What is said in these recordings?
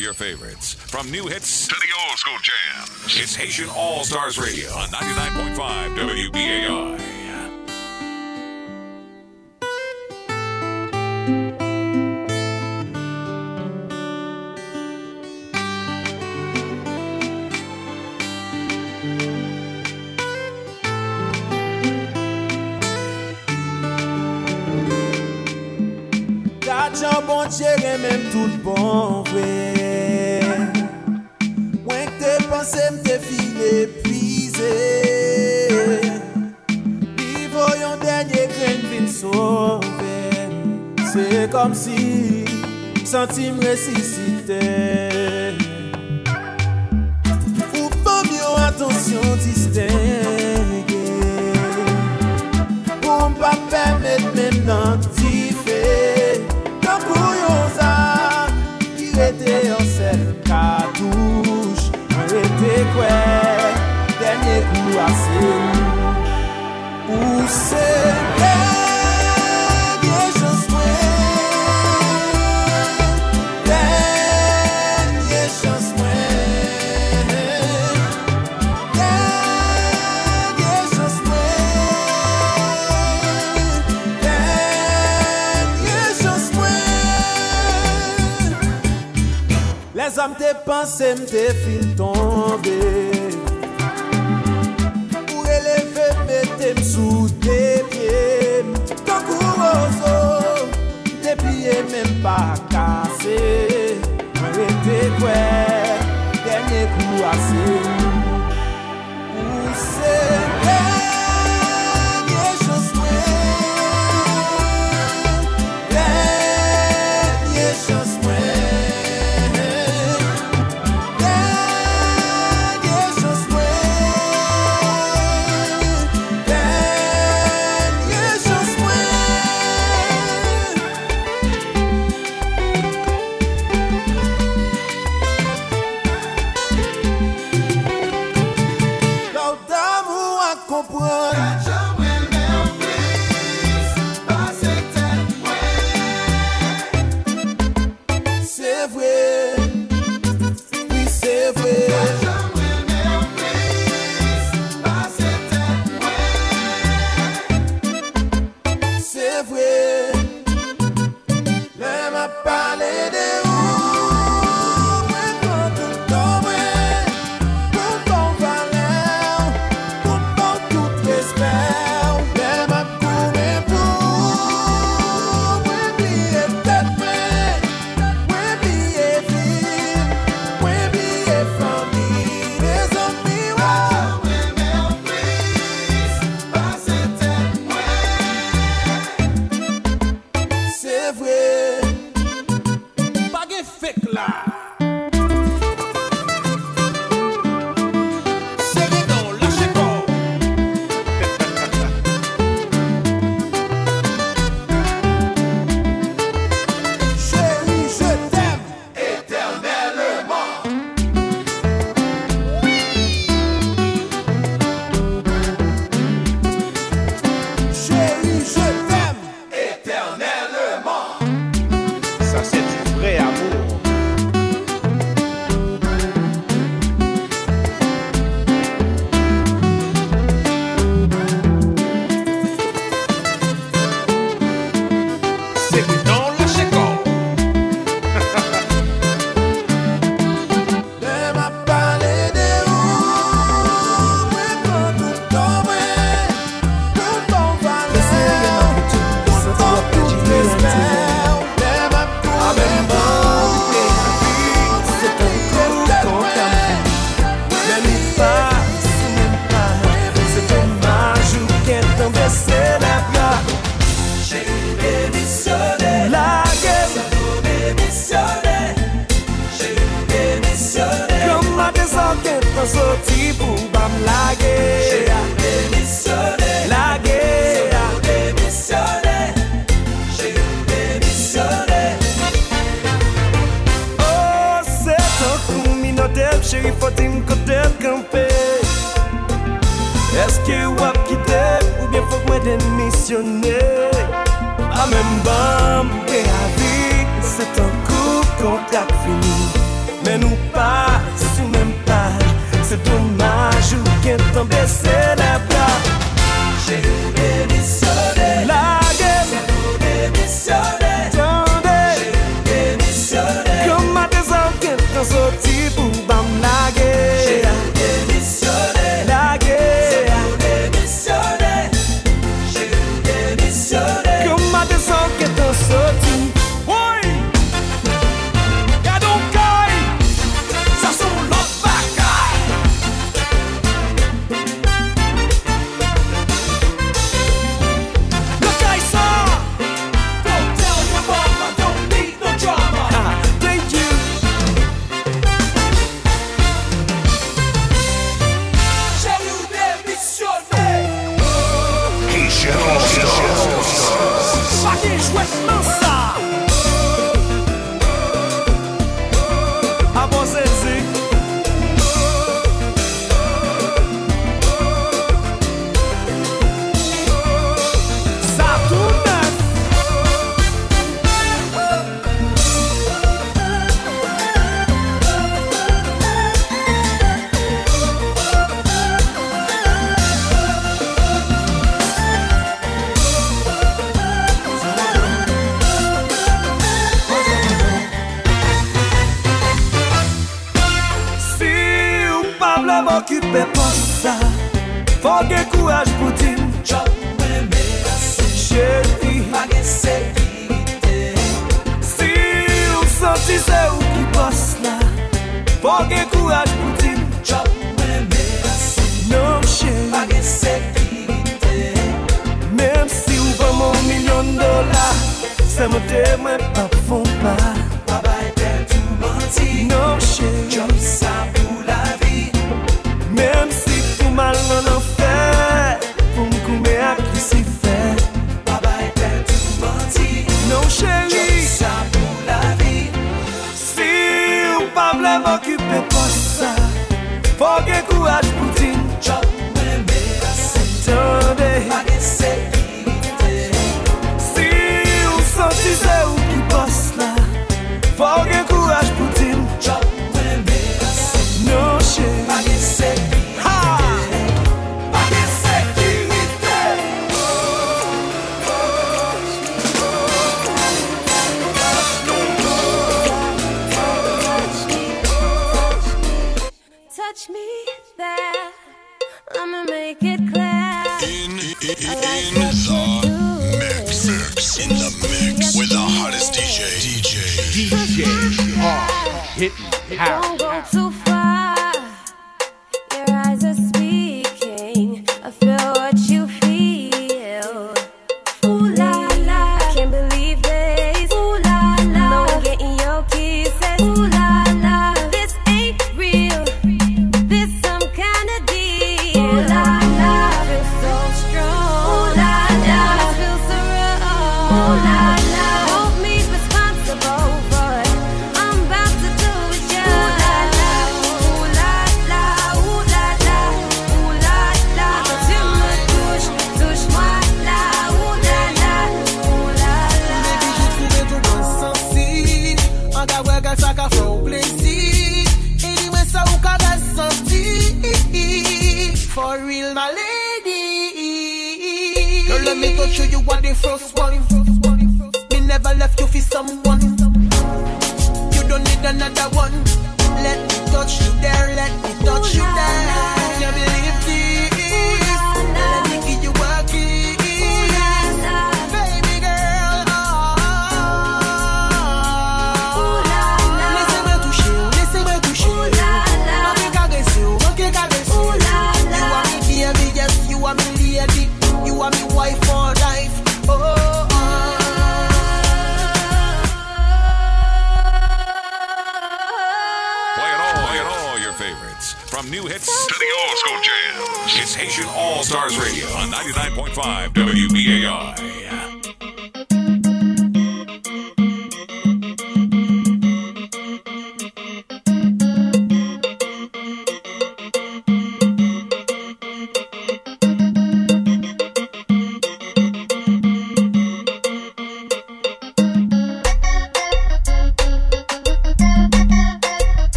your favorites, from new hits to the old school jams. It's Haitian All Stars Radio on 99.5 WBAI. Bon Dieu même tout bon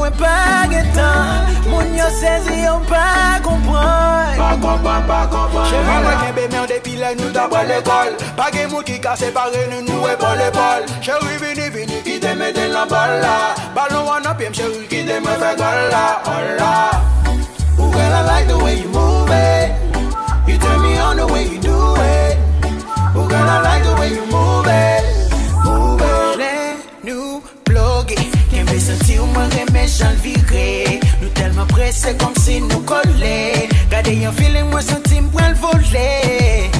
yo moins pas Moun yo saisi yo pas comprendre Pas comprendre, pas comprendre Chérie, moi kembe merde depuis là nous d'abord l'école Pas de moun qui ka nous nous épaule épaule Chérie, vini, vini, te mette la balle là Ballon one up, him, chérie, qui te me fait gueule là Oh là Ooh, girl, I like the way you move it. You turn me on the way you do it. Ooh, girl, I like the way you move it. Pressés comme si nous collés. Gardez un feeling, moi senti m'point le voler.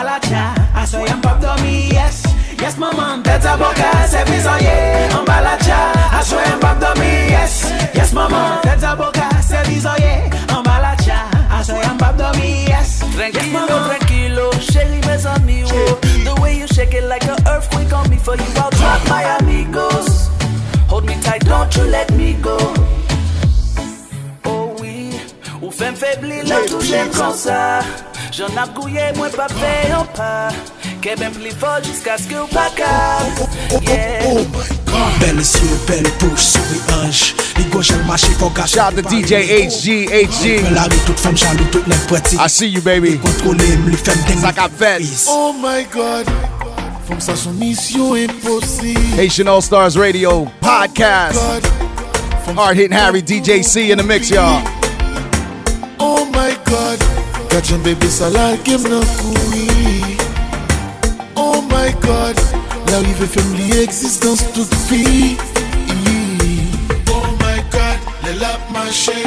Balacha, I swear I'm pop dummy, yes. Yes, mama, tête à boca, service, oh yeah. Un balacha, I swear I'm pop dummy, yes. Yes, mama, tête à boca, service, oh yeah. Un balacha, I swear I'm pop dummy, yes. Tranquilo, tranquilo, chérie, mes amis, oh. The way you shake it like an earthquake on me for you, I'll drop my amigos. Hold me tight, don't you let me go. Oh oui, ou femme faibli, là tout j'aime comme ça. J'en ai gouillé, moi pas fait un pas. Qu'est bien plus fort jusqu'à ce que ou pas capable. Oh, oh, oh, yeah. Oh my God. Belle cieux, belle bouche, souris ange. Les gauches, elles marchent, faut gâcher. Shout out to DJ HG, HG. La rue, toute femme jaloux, toute net poitie. I see you, baby. Contrôler, les femmes dingues. Ça qu'a fait. Oh my God. From ça, son mission impossible. Haitian All Stars Radio podcast. God. From Hard hitting Harry, DJ C in the mix, y'all. Oh my God. Your baby salad, give no couille. Oh my God. L'arrivée family existence toute vie. Oh my God. Les laps marchés,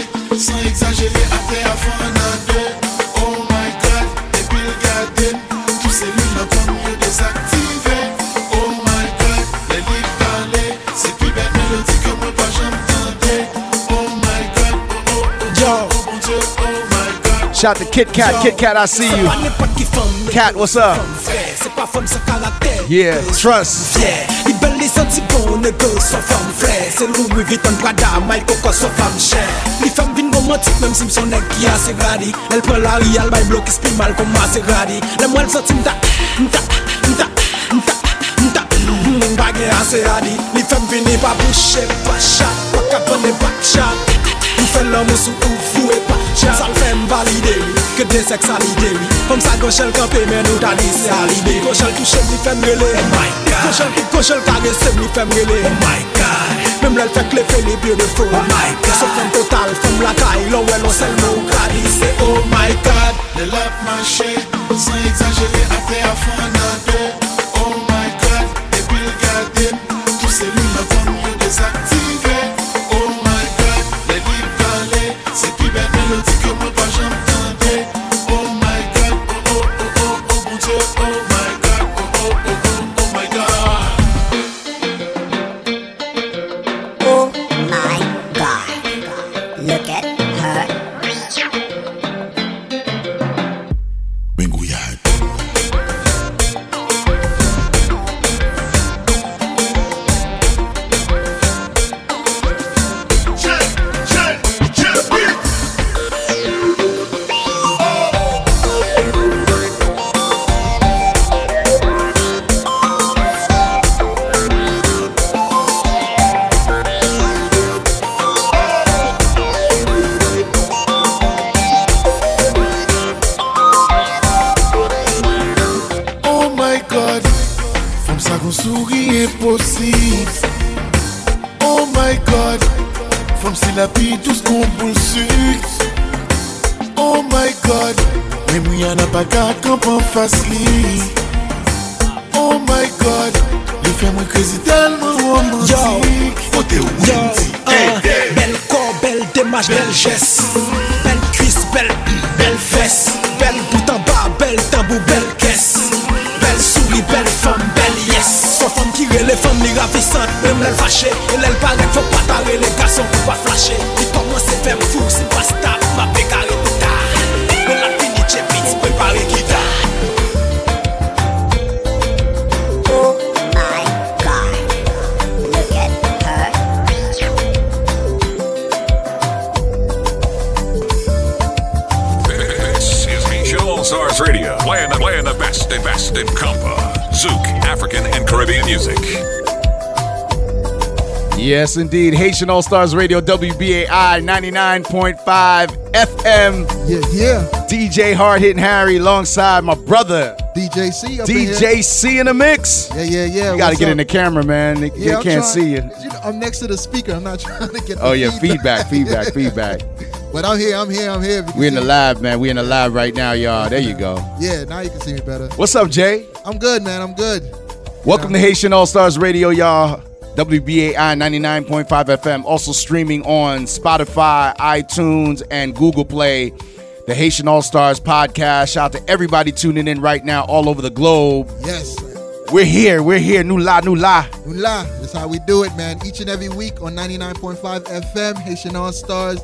Shout to Kit Kat. Kit Kat, I see you. Kat, what's up? Yeah, trust. Li santi bon e do son fam fre Se lou mou vitan prada, may koko son fam chen Li fam vin romantik, mem si mson ek ki ase gradi El pre la ri al bay blok, ispi mal kon ma se gradi Le mwen santi mta, mta, mta, mta, mta Mwen bagen ase gradi Li fam vin e pa bouche, pa chak, pa kapane, pa chak fè lò mou sou ou fou e pa Chè sal fèm valide mi Kè de seks alide mi Fèm sa gòchèl kampè men ou ta lise alide Gòchèl touche mi fèm rele Oh my God. Gòchèl ki gòchèl karese mi fèm rele Oh my God. Mèm lèl fèk lè fè li beautiful Oh my God. Sò fèm total fèm lakay Lò wè lò sel mou ka lise Oh my God. Lè lèp manche San exagere apè a fon na indeed. Haitian All Stars Radio, WBAI 99.5 FM. Yeah, yeah. DJ Hard Hitting Harry alongside my brother, DJ C up in here. DJ C in the mix. Yeah, yeah, yeah. You gotta get up? in the camera, man. They, they Yeah, I'm can't trying- see you. know, I'm next to the speaker. I'm not trying to get. Oh, yeah, feedback, feedback, feedback. But I'm here. I'm here. I'm here. We're in the live, man. We're in the live right now, y'all. There you go. Yeah, now you can see me better. What's up, Jay? I'm good, man. I'm good. Welcome to Haitian All Stars Radio, y'all. WBAI 99.5 FM. Also streaming on Spotify, iTunes, and Google Play. The Haitian All Stars podcast. Shout out to everybody tuning in right now all over the globe. Yes. We're here. We're here. New la, new la. Nula. That's how we do it, man. Each and every week on 99.5 FM, Haitian All Stars.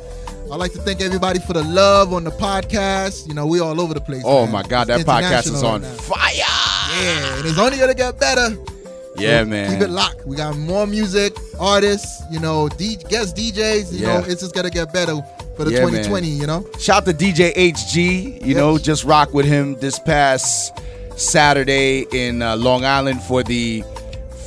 I'd like to thank everybody for the love on the podcast. You know, we all over the place. Oh man. my God, that podcast is on right fire. Yeah, and it's only gonna get better. Yeah, So man. Keep it locked. We got more music, artists, you know, D- guest DJs. You Yeah. know, it's just gonna get better for the Yeah, man. 2020. You know. Shout out to DJ HG. You know, just rock with him this past Saturday in uh, Long Island for the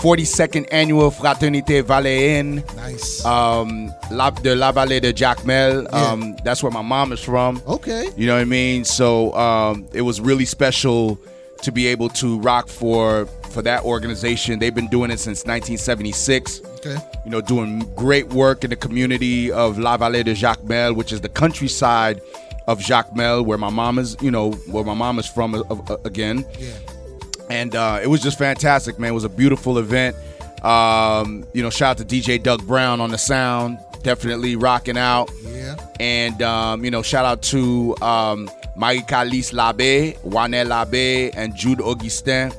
42nd annual Fraternité Valéenne. Nice. Um, La, de La Vallée de Jacmel. Yeah. Um, that's where my mom is from. Okay. You know what I mean? So um, it was really special to be able to rock for for that organization. They've been doing it since 1976. Okay. You know, doing great work in the community of La Vallée de Jacmel, which is the countryside of Jacmel, where my mom is. You know, where my mom is from uh, uh, again. Yeah. And uh, it was just fantastic, man. It was a beautiful event. Um, you know, shout out to DJ Doug Brown on the sound, definitely rocking out. Yeah. And um, you know, shout out to um, Marie-Calice Labe, Wanel Labe, and Jude Augustin.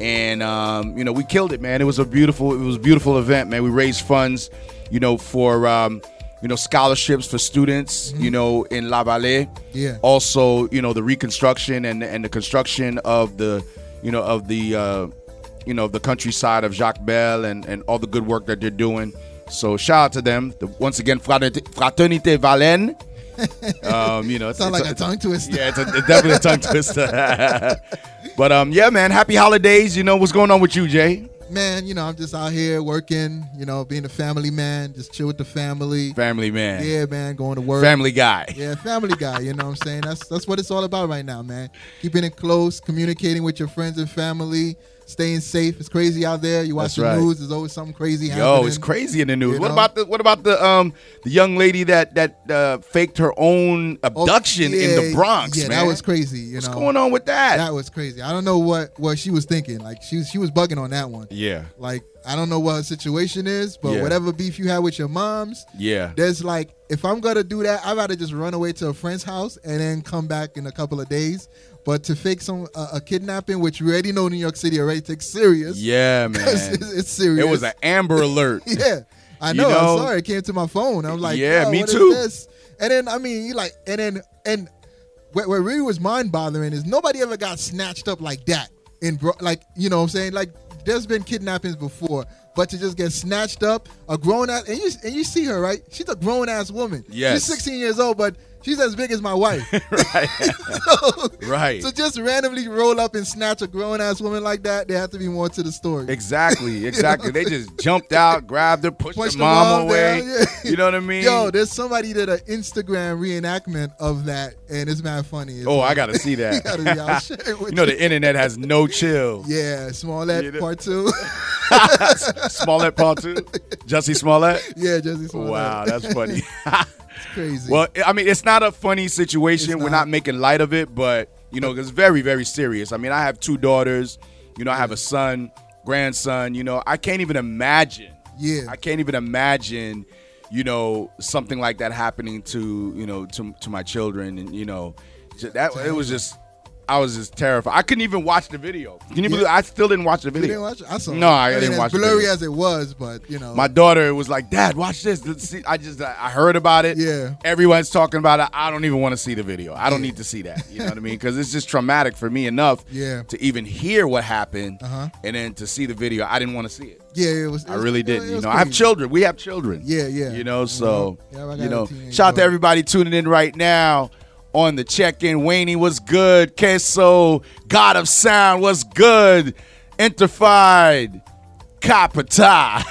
And um, you know, we killed it, man. It was a beautiful, it was a beautiful event, man. We raised funds, you know, for um, you know scholarships for students, you know, in La Vallée. Yeah. Also, you know, the reconstruction and and the construction of the, you know, of the, uh, you know, the countryside of Jacmel and and all the good work that they're doing. So shout out to them. The, once again, Fraternité, Fraternité Valenne. um, you know, it's, Sound it's like a tongue twister. Yeah, it's, a, it's definitely a tongue twister. but um, yeah, man, happy holidays. You know what's going on with you, Jay? Man, you know, I'm just out here working. You know, being a family man, just chill with the family. Family man. Yeah, man, going to work. Family guy. Yeah, family guy. You know what I'm saying? That's that's what it's all about right now, man. Keeping it close, communicating with your friends and family, staying safe. It's crazy out there. You watch That's the right. news. There's always something crazy happening. Yo, it's crazy in the news. You What know? about the what about the um the young lady that that uh, faked her own abduction in the Oh, Bronx? Yeah, man? that was crazy. You What's know, going on with that? That was crazy. I don't know what what she was thinking. Like she was she was bugging on that one. Yeah, Like I don't know what her situation is, but Yeah. whatever beef you had with your moms, yeah, there's like if I'm gonna do that, I'd rather just run away to a friend's house and then come back in a couple of days. But to fake some uh, a kidnapping, which we already know New York City already takes serious. Yeah, man. it's, it's serious. It was an Amber Alert. yeah. I You know, know? I saw it. Came to my phone. I was like, Yeah, me what is too." this? And then I mean, you like, and then and what, what really was mind bothering is nobody ever got snatched up like that. In bro- like you know what I'm saying like there's been kidnappings before, but to just get snatched up, a grown ass and you and you see her right? She's a grown ass woman. Yes. she's 16 years old, but she's as big as my wife. right, so, right. so just randomly roll up and snatch a grown ass woman like that, there have to be more to the story. Exactly, exactly. They just jumped out, grabbed her, pushed Push the the mom, mom away. yeah. You know what I mean? Yo, there's somebody did an Instagram reenactment of that, and it's mad funny. It's oh, I gotta see that. You gotta- yeah, I'll share it with you know you. the internet has no chill. Yeah, Smollett You know? part two. Smollett part two. Jussie Smollett. Yeah, Jussie Smollett. Wow, that's funny. It's crazy. well, I mean, it's not a funny situation. It's We're not. not making light of it, but you know, it's very, very serious. I mean, I have two daughters. You know, I have a son, grandson. You know, I can't even imagine. Yeah. I can't even imagine. You know, something like that happening to you know to to my children, and you know, that it was just. I was just terrified. I couldn't even watch the video. Can you Yeah. believe I still didn't watch the You video? didn't watch it? I saw No, it. I, mean, didn't watch blurry as it was, but you know. My daughter was like, "Dad, watch this." Let's see. I just I heard about it. Yeah. Everyone's talking about it. I don't even want to see the video. I don't need to see that. You know what I mean? Because it's just traumatic for me enough. Yeah. To even hear what happened, Uh-huh. and then to see the video, I didn't want to see it. yeah, it was. it I was- really it didn't. You was know, I have children. We have children. Yeah, yeah. You know, so Yeah, I you know, shout out to everybody tuning in right now on the check-in. Wayne was good. Queso, God of Sound was good. Interfied, Kapata.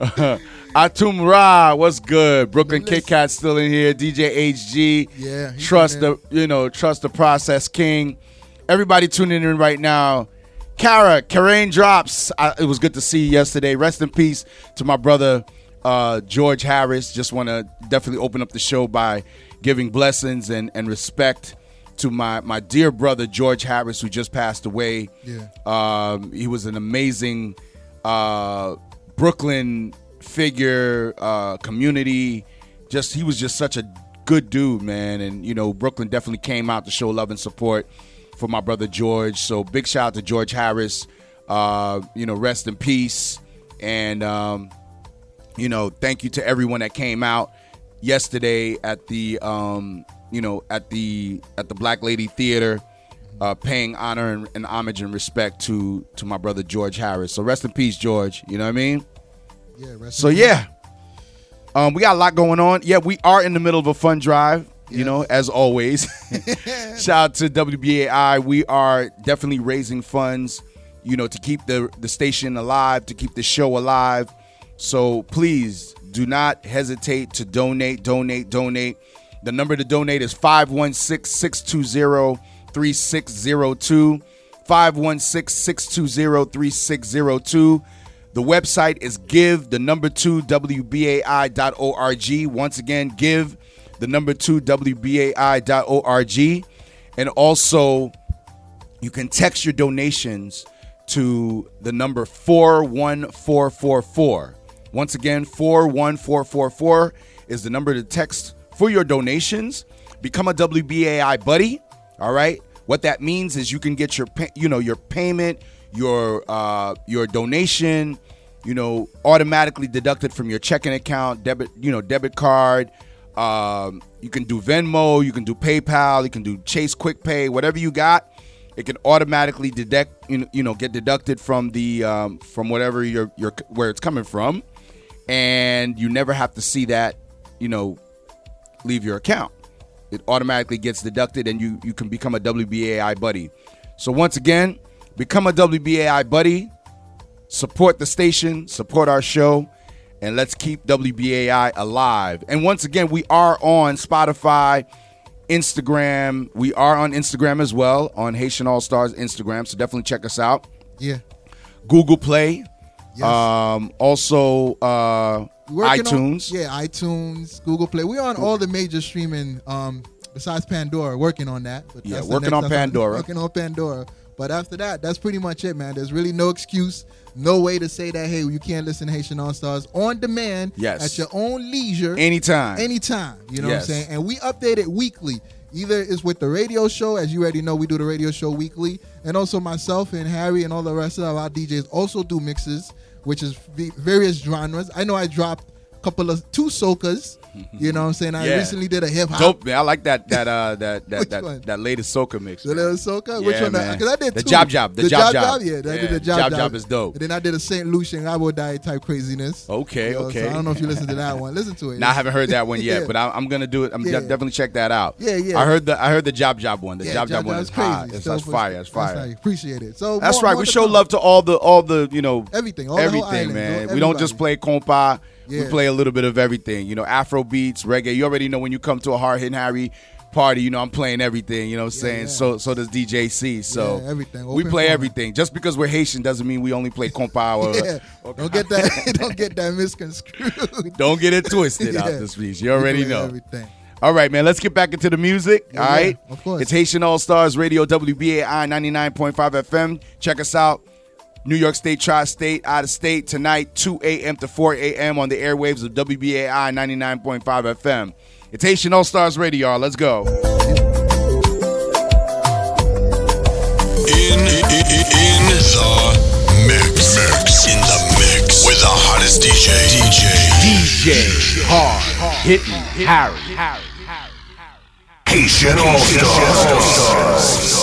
Atum Ra, what's good? Brooklyn Kit Kat still in here. DJ HG. Yeah, Trust the you know, trust the process king. Everybody tuning in right now. Kara, Karain drops. I, it was good to see you yesterday. Rest in peace to my brother uh, George Harris. Just want to definitely open up the show by giving blessings and, and respect to my my dear brother George Harris, who just passed away. Yeah. Um, he was an amazing uh, Brooklyn figure, uh, community. Just he was just such a good dude, man. And you know, Brooklyn definitely came out to show love and support for my brother George. So big shout out to George Harris. Uh, you know, rest in peace. And um, you know, thank you to everyone that came out yesterday at the um, you know, at the at the Billie Holiday Theater, uh, paying honor and, and homage and respect to to my brother George Harris. So rest in peace, George. You know what I mean? Yeah, rest So yeah, um, we got a lot going on. Yeah, we are in the middle of a fun drive. You know, as always. Shout out to WBAI. We are definitely raising funds. You know, to keep the the station alive, to keep the show alive. So please do not hesitate to donate, donate, donate. The number to donate is 516 620 3602. 516 620 3602. The website is give the number two WBAI.org. Once again, give the number two WBAI.org. And also, you can text your donations to the number 41444. Once again, 41444 is the number to text for your donations. Become a WBAI buddy. All right. What that means is you can get your you know your payment, your uh, your donation, you know, automatically deducted from your checking account, debit, you know, debit card. Um, you can do Venmo, you can do PayPal, you can do Chase Quick Pay, whatever you got. It can automatically deduct, you know, you know, get deducted from the um, from whatever your your where it's coming from, and you never have to see that, you know, leave your account. It automatically gets deducted, and you you can become a WBAI buddy. So once again, become a WBAI buddy. Support the station, support our show, and let's keep WBAI alive. And once again, we are on Spotify, Instagram. We are on Instagram as well on Haitian All Stars Instagram. So definitely check us out. Yeah. Google Play. Yes. Um, also uh, Working on- iTunes. yeah, iTunes, Google Play. We're on all the major streaming um besides Pandora, working on that. But Yeah, working on Pandora. Working on Pandora. But after that, that's pretty much it, man. There's really no excuse, no way to say that, hey, you can't listen to Haitian All Stars on demand Yes. at your own leisure. Anytime. Anytime. You know Yes. what I'm saying? And we update it weekly. Either it's with the radio show, as you already know, we do the radio show weekly. And also myself and Harry and all the rest of our DJs also do mixes, which is various genres. I know I dropped a couple of two soca's. You know what I'm saying? I Yeah. recently did a hip hop. Dope, man. I like that that uh that that one? that, that latest soca mix. The little soca? Which one? Because I did The two. Job Job, the Job Job. Yeah, I did the job Job job. Job is dope. And then I did a St. Lucian I will die type craziness. Okay, You know, okay. So I don't know if you listened to that one. Listen to it. Now I haven't heard that one yet, Yeah. but I, I'm gonna do it. I'm Yeah. definitely check that out. Yeah, yeah. I heard the I heard the Job Job one. The Yeah, Job Job one is hot. crazy. It's, fire. That's fire. Appreciate it. So That's right. We show love to all the all the you know Everything, the everything, man. We don't just play compa. We play a little bit of everything. You know, Afro beats, reggae. You already know when you come to a hard hitting Harry, party, you know, I'm playing everything. You know what I'm saying? yeah. So so does DJ C. So Yeah, everything. We play everything. Just because we're Haitian doesn't mean we only play compa or Yeah. Don't get that. don't get that misconstrued. don't get it twisted out Yeah. this piece. You already know. everything. All right, man. Let's get back into the music. Yeah, all right. yeah, of course. It's Haitian All Stars Radio, WBAI 99.5 FM. Check us out. New York State, Tri State, out of state tonight, 2 a.m. to 4 a.m. on the airwaves of WBAI 99.5 FM. It's Haitian All Stars Radio. y'all. Let's go. In, in, in the mix. Mix. In the mix. With the hottest DJ. DJ. DJ Hard Hitting Harry. Haitian All Stars.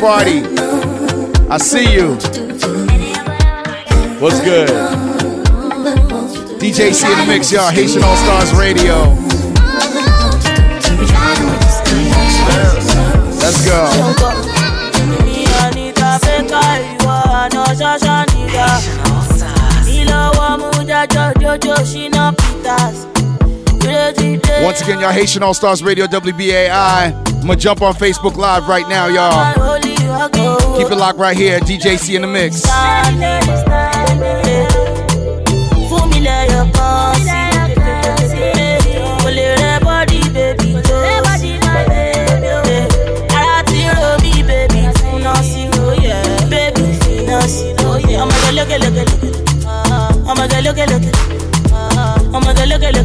Party. I see you. What's good? DJ C in the mix, y'all. Haitian All Stars Radio. Let's go. Once again, y'all, Haitian All Stars Radio, WBAI. I'm gonna jump on Facebook Live right now, y'all. Keep it locked right here, DJ C in the mix. Lẹ́yọ̀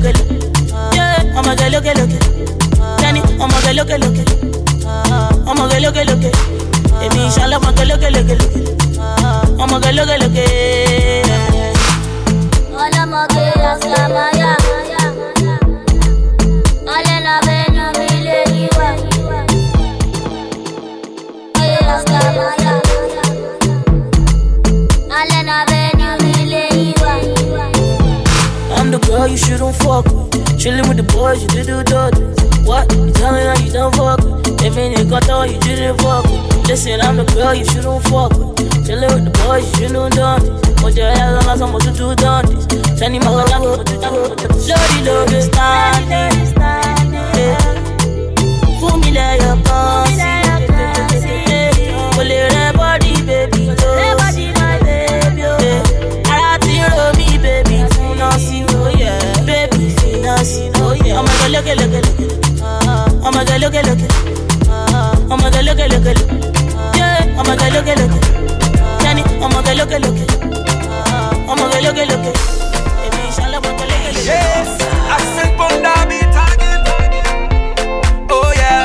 kan sí. Kò Ọmọge lókèlókè. Ọmọge. Ọmọge lókèlókè. Lókèlókè. Èmi ìṣàlọ́ ọmọge lókèlókè. Ọmọge lókèlókè. Ọlọ́mọge àṣàmáyà. Ọlẹ́nà bẹ́ẹ̀ni mi lè yíwá. Àṣàmáyà. Ọlẹ́nà bẹ́ẹ̀ni mi lè yíwá. I'm the girl you shouldn't fuck with. Chilling with the boys you do do do. What? You tell me that you don't fuck with. If any got though, you didn't fuck with. Listen, I'm the girl you shouldn't fuck with. Chillin' with the boys, you shouldn't done this. Your hands on us, I'm supposed to do done this. Him out, I'm supposed to do. Lordy, lordy, standing. Yeah. Fún mi Lókè. Ọmọ ẹgbẹ́ lókè lókè. Ọmọ ẹgbẹ́ lókè lókè lókè. Yeah. Ẹgbẹ́ lókè lókè. Ọmọ ẹgbẹ́ lókè lókè. Èmi ìṣàlẹ̀ ọmọ ẹgbẹ́ lókè lókè. Bonda beat again. Oh yeah,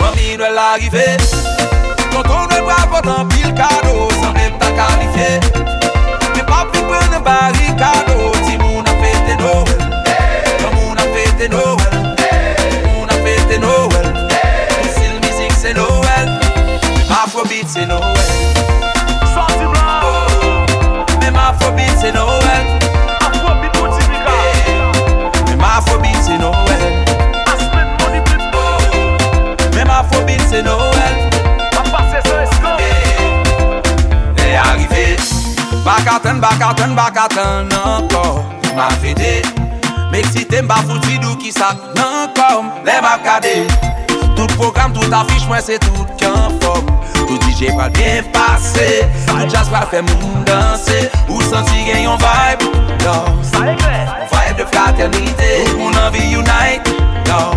mami doit l'arriver. Quand on ne voit pas dans pile cadeau, sans même ta qualifié. Mais pas plus près de phobia, c'est Noël. Sorti blanc. Mais ma phobie, c'est Noël. Mais ma phobie, c'est Noël. Mais ma phobie, c'est Noël. Et arrivé, Bakatan, bakatan, bakatan, encore. Ma fédé, m'excité, m'a foutu d'où qui ça, encore. Les m'abcadés. Tout program, tout afiche, mwen se tout kyan fom DJ pral bien pase Sa jazz pral fe moun danse Ou santi gen yon vibe. No. Vibe de fraternite Tout moun anvi unite. No.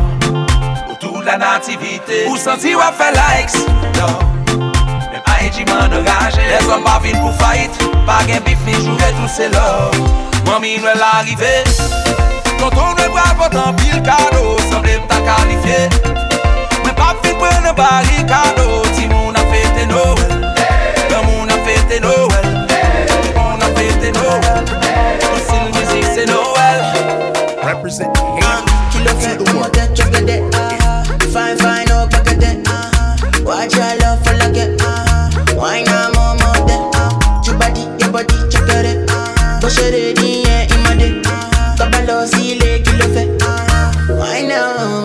Ou tout la nativite Ou santi wap fe likes. No. Mem a yi jiman oraje Le zon pa vin pou fight. Pa gen bif ni jouve tout se love. Mami nou el arrive Tonton nou el bral potan pil kado Semble mta kalifiye Mwen pap fin pren e barikado Ti moun a fêté Noël. Comme on a fêté Noël. On a fêté Noël. Si le musique c'est Noël. Represent Kilo fat, more than chocolate. Fine, fine, back at ah. Watch your love for like it, ah. Why not more, more than, ah. Your body, your body, chocolate. Push it in, yeah, in my day. Kabalo, see, le, fat, ah. Why now,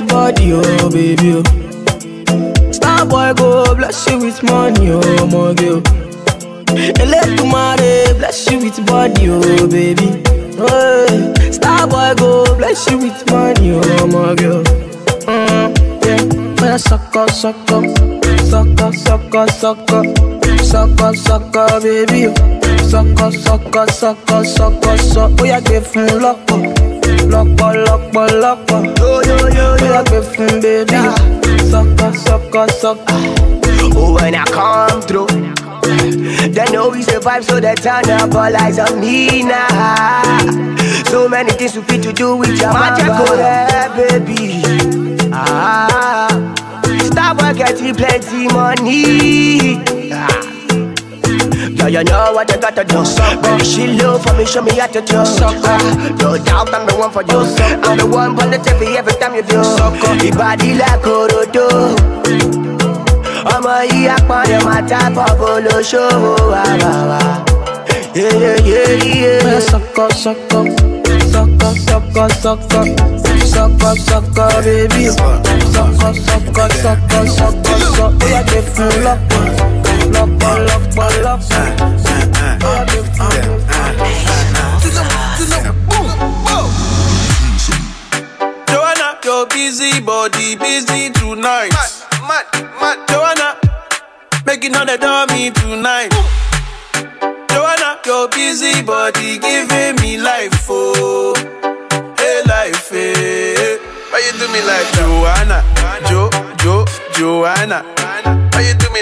with body, oh baby, oh. Star boy go bless you with money, oh my girl. Eledumare bless you with body, oh baby. Oh, star boy go bless you with money, oh my girl. Mm, yeah, but I suck up, suck up, suck up, suck up, suck up, suck up, suck up, baby. oh. Suck up, suck up, suck up, suck up, suck. Oh yeah, give him lock up. lọ́pọ̀ lọ́pọ̀. Bóyá gbé fún bébí. Sọ́kọ̀ sọ́kọ̀ sọ́kọ̀. Oh, when I come through, they know we survive, so they turn up all eyes on me now. So many things we fit to do with your magic, there, baby. Ah, stop getting plenty money. Yeah, you know what you gotta do. Baby, she love for me, show me how to do. Ah, no doubt I'm the one for you. I'm the one for the TV every time you do. Your body like Orodo. ọmọ yìí apọ̀nrẹ̀ máa tábọ̀ bolóṣòwò wà wà wà. Sọ́kọ̀ sọ́kọ̀ sọ́kọ̀ sọ́kọ̀ sọ́kọ̀ sọ́kọ̀ sọ́kọ̀ bébí. Sọ́kọ̀ sọ́kọ̀ sọ́kọ̀ sọ́kọ̀ sọ́kọ̀. Bóyá gbé fún lọ́pọ̀ Joanna, your busy body busy tonight. Mad, mad, Joanna, making all the dummy tonight. Joanna, your busy body giving me life, oh, hey life, hey. Why you do me like Joanna, Jo, Jo, Joanna? Why you do me like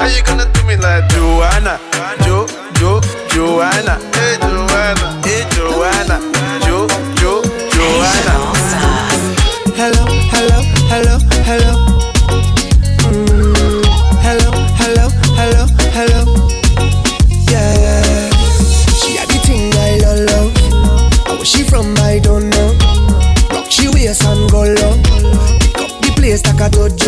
How you gonna do me like Joanna, Jo, Jo, Joanna? Hey Joanna, hey Joanna, Jo, Jo, Joanna. Hello, hello, hello, hello. Mm, hello, hello, hello, hello. Yeah, she had the thing I love, love. And she from, I don't know. Rock she waist and go low. Pick up the place like a dojo.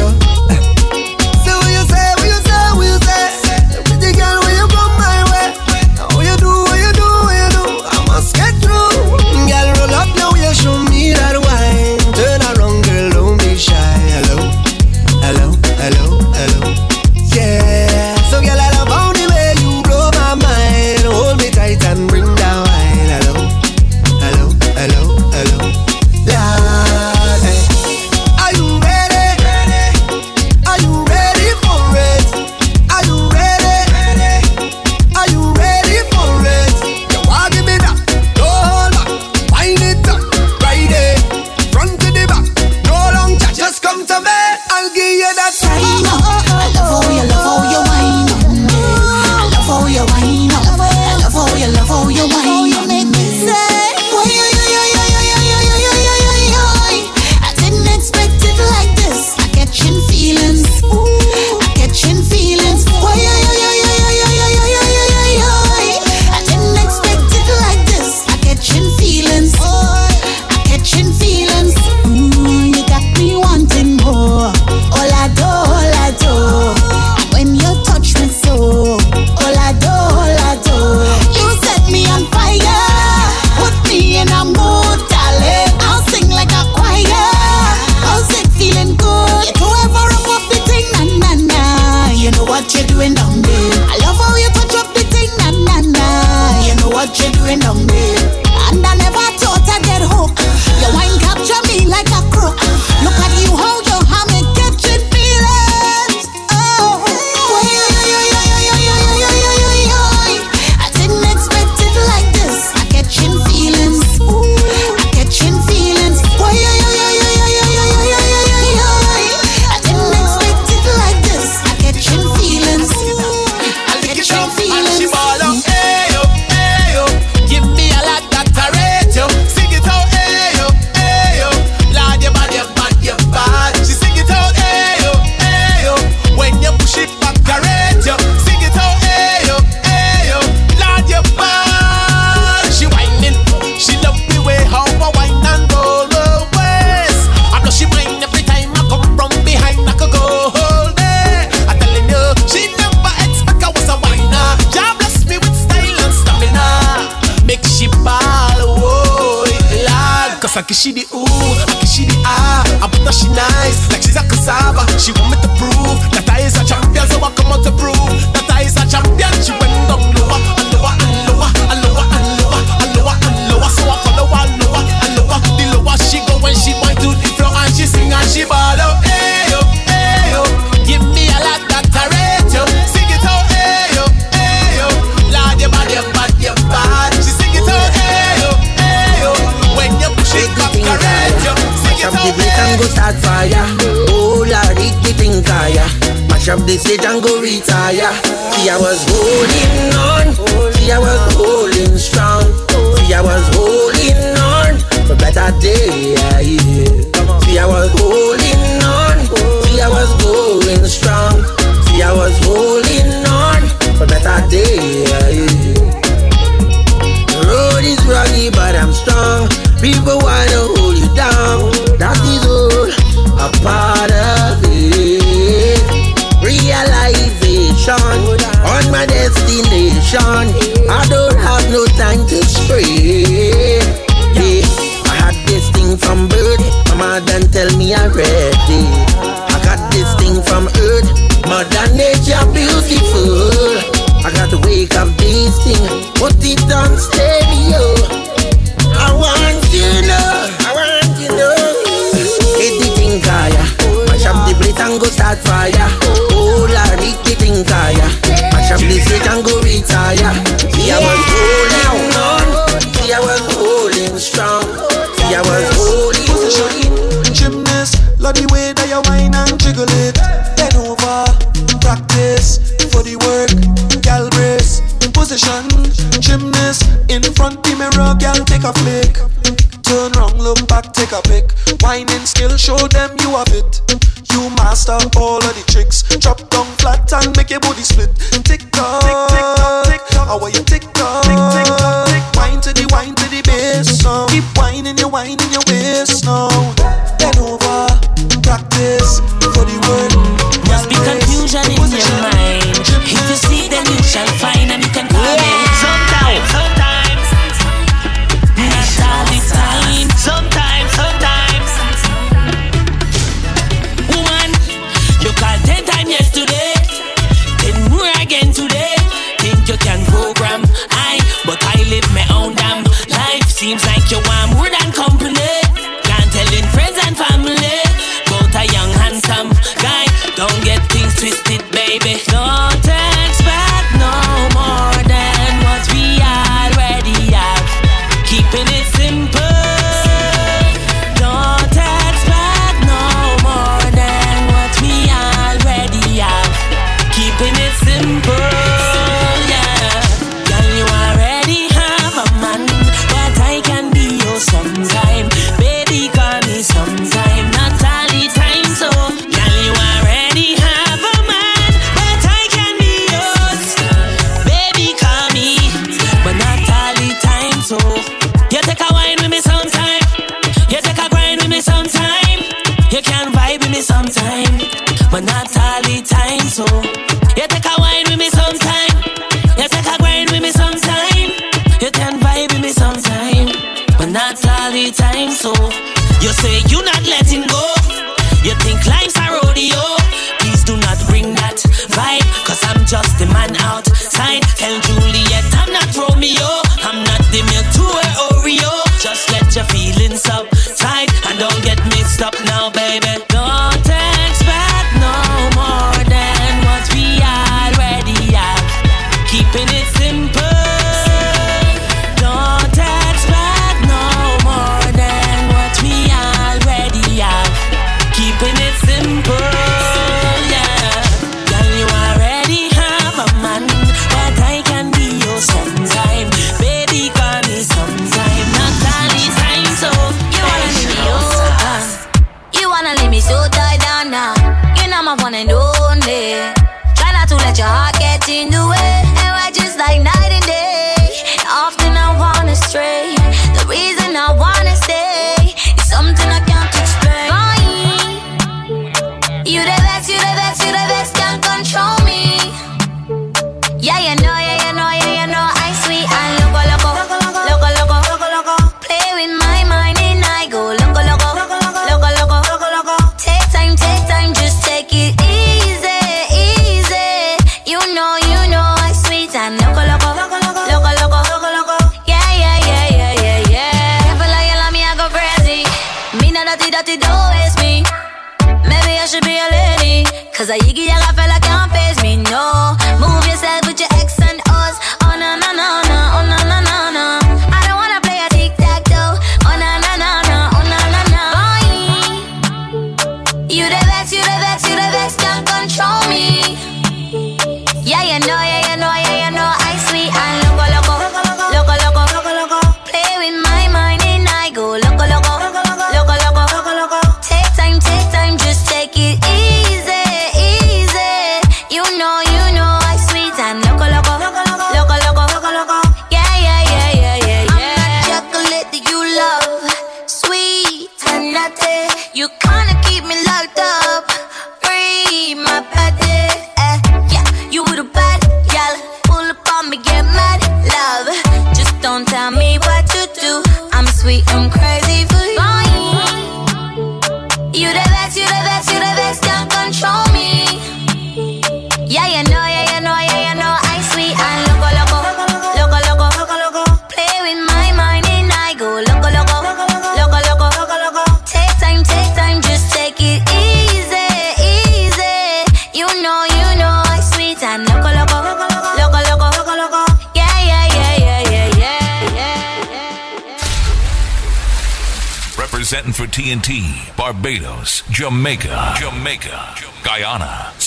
mine. Tell Juliet I'm not Romeo. I'm not the milk to her Oreo. Just let your feelings up tight and don't get mixed up now, baby.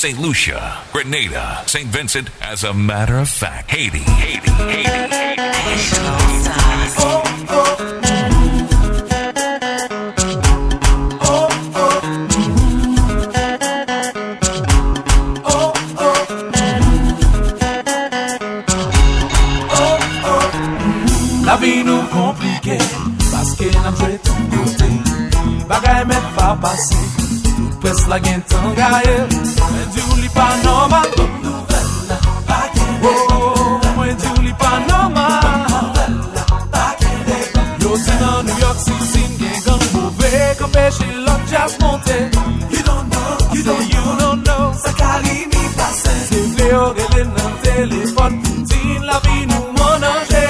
St. Lucia, Grenada, St. Vincent, as a matter of fact, Haiti, Haiti, Haiti, La met pa pase Tout pres la gen tan gaye Mwen di ou li pa normal. Bon nouvel la pa kene Mwen di ou li pa normal. Yo ti nan New York si sin gen gang bove Kampe che lak jas monte. You don't know, you don't you don't know. Sakari mi pase. Se vle yo orele nan telefon Poutin la vi nou mon anje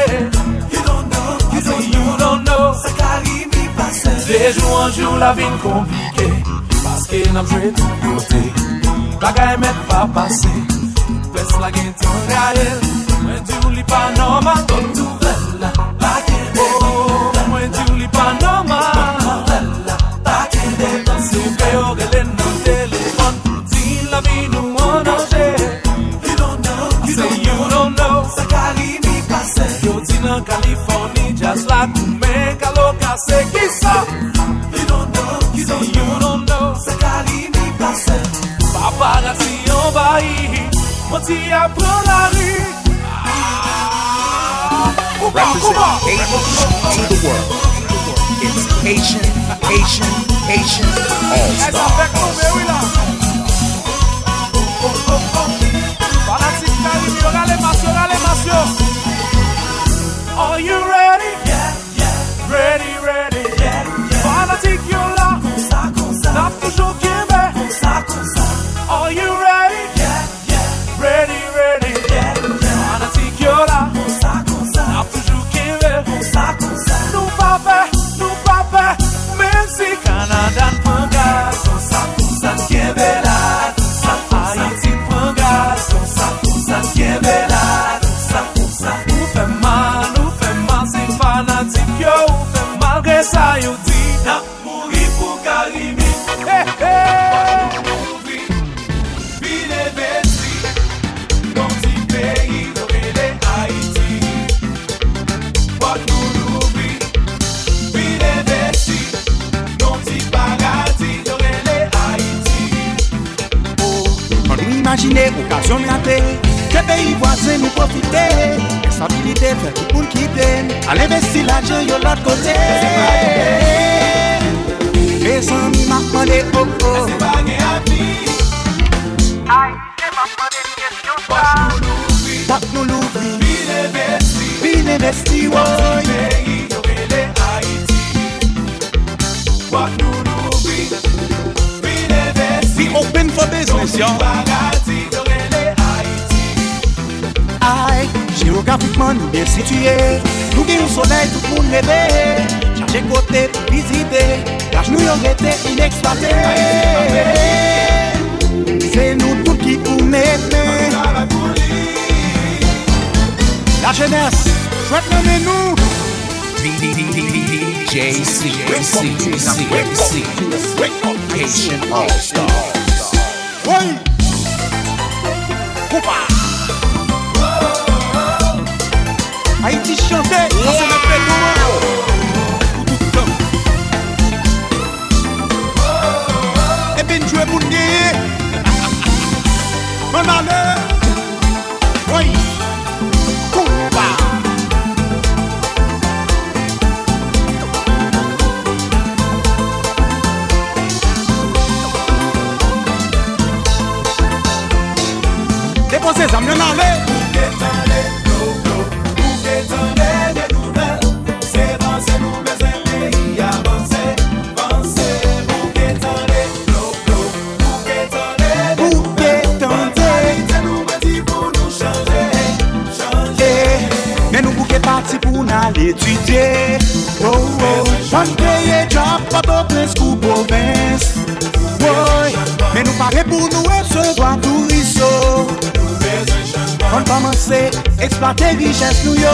You don't know, you don't you don't know Sakari mi pase. De jou an jou la vin komplike. E nan fred yote Bagay men pa pase. Pes la gen ton real Mwen di ou li pa normal. Ton nouvel la pa kede bon. Mwen di ou li pa normal. Ton nouvel la pa kede bon. Se ou pe yo gele nou telefon Di la vi nou an anje You don't know I say you don't know. Sa kari mi pase. Yo di nan Kaliforni Just la koume Kalo kase Ki sa? You don't know You don't know yon bayi Moti apren la ri Represent Haiti to the world. It's Haitian, Haitian, Haitian All Stars. Fanatik Karimi, yo gale masyo, Are you ready? Yeah, yeah Ready, see, you see, Haitian all-star. richesse nou yo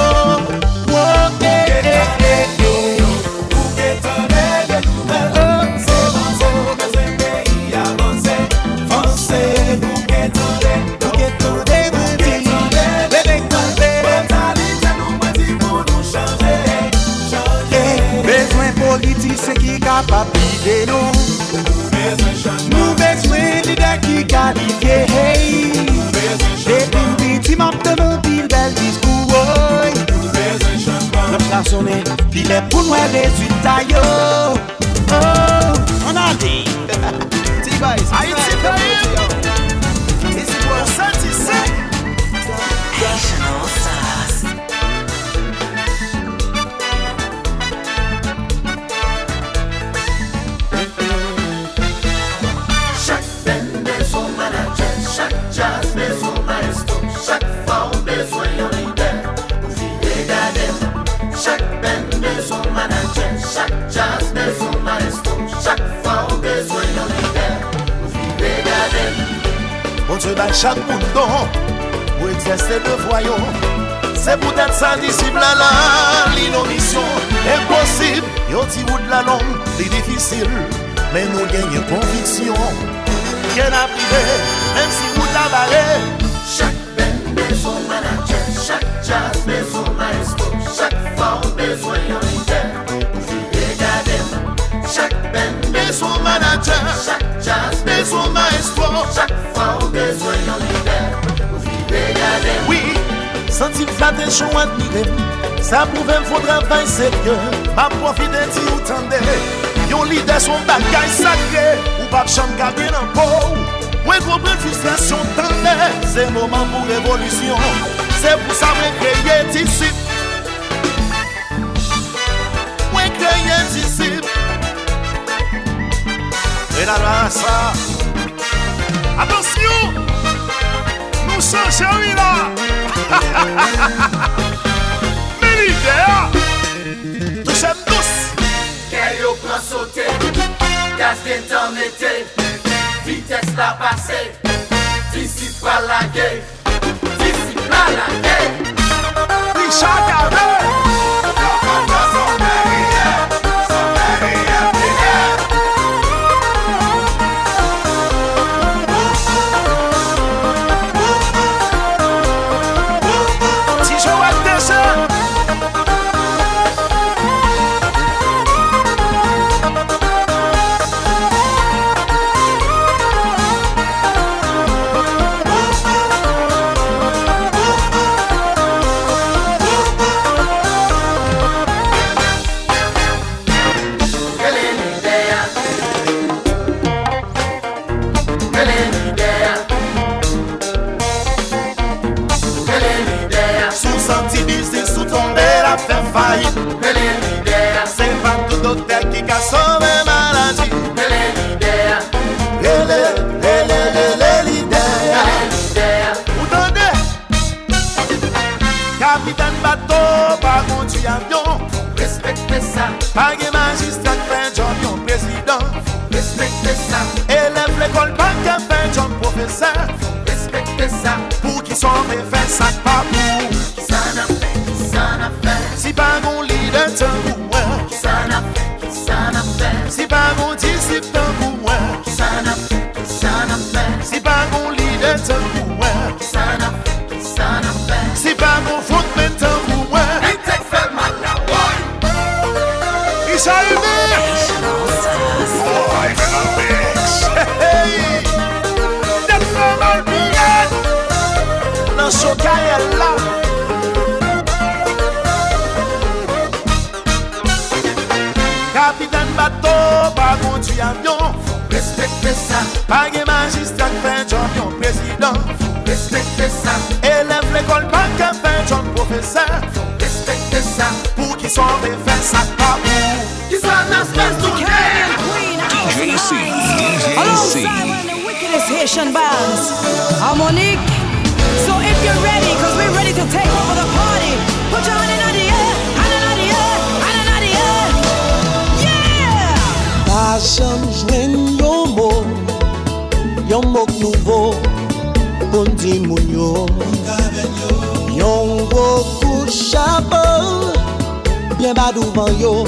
mwen badouvan yo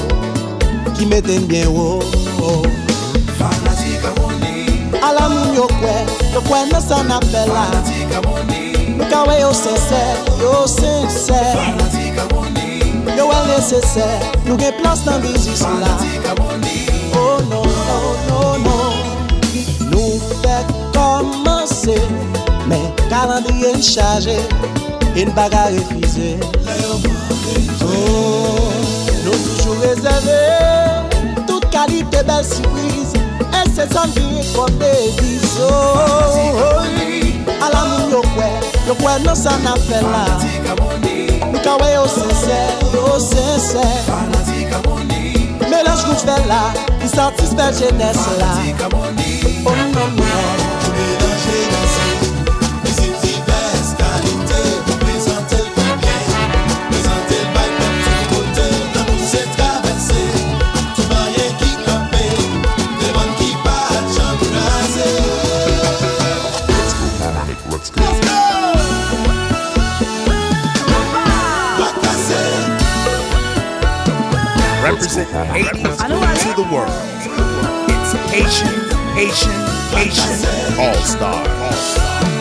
Ki meten bien wo Fanatik amoni Ala moun yo kwe, yo kwe nan san apela Fanatik amoni Nou kawe yo senser, yo senser Fanatik amoni Yo wè neseser, nou gen plas nan bizis la. Fanatik amoni Oh non, non, non, non. Nou fè komanse Men kalandriye chaje En baga refize. La yo mwen refize Oh. rezerve Tout kalite bel sürpriz E se son vi kon de viso Ala moun yo kwe Yo kwe nou sa na fe la Nou ka we yo sese Yo sese Melanj kout fe la Ki satisfe jenese la Oh non non. represent Haiti to the world. It's Haitian, Haitian, Haitian All Star. All Star.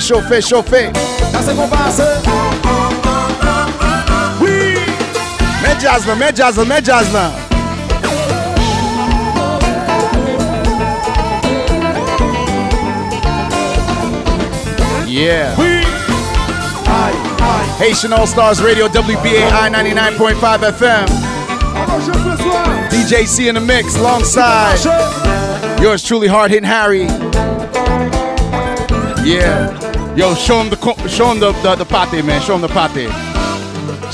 Hot. Chauffé, chauffé, chauffé. Dansez, combat, Oui. Mets jazz mets jazz mets jazz. Yeah. Haitian All Stars Radio, WBAI 99.5 FM. DJ C in the mix alongside yours truly, hard hitting Harry. Yeah. Yo, show him the show him the, the, the pate, man. Show him the pate.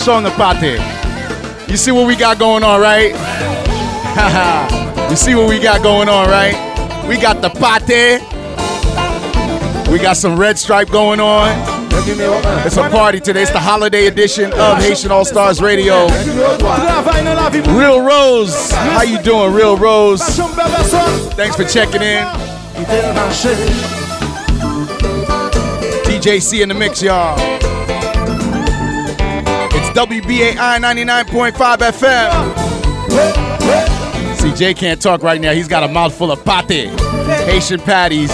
Show him the pate. You see what we got going on, right? You see what we got going on, right? We got the pate. We got some red stripe going on. It's a party today. It's the holiday edition of Haitian All Stars Radio. Real Rose, how you doing, Real Rose? Thanks for checking in. DJ C in the mix, y'all. It's WBAI 99.5 FM. See, CJ can't talk right now. He's got a mouthful of pate, Haitian patties.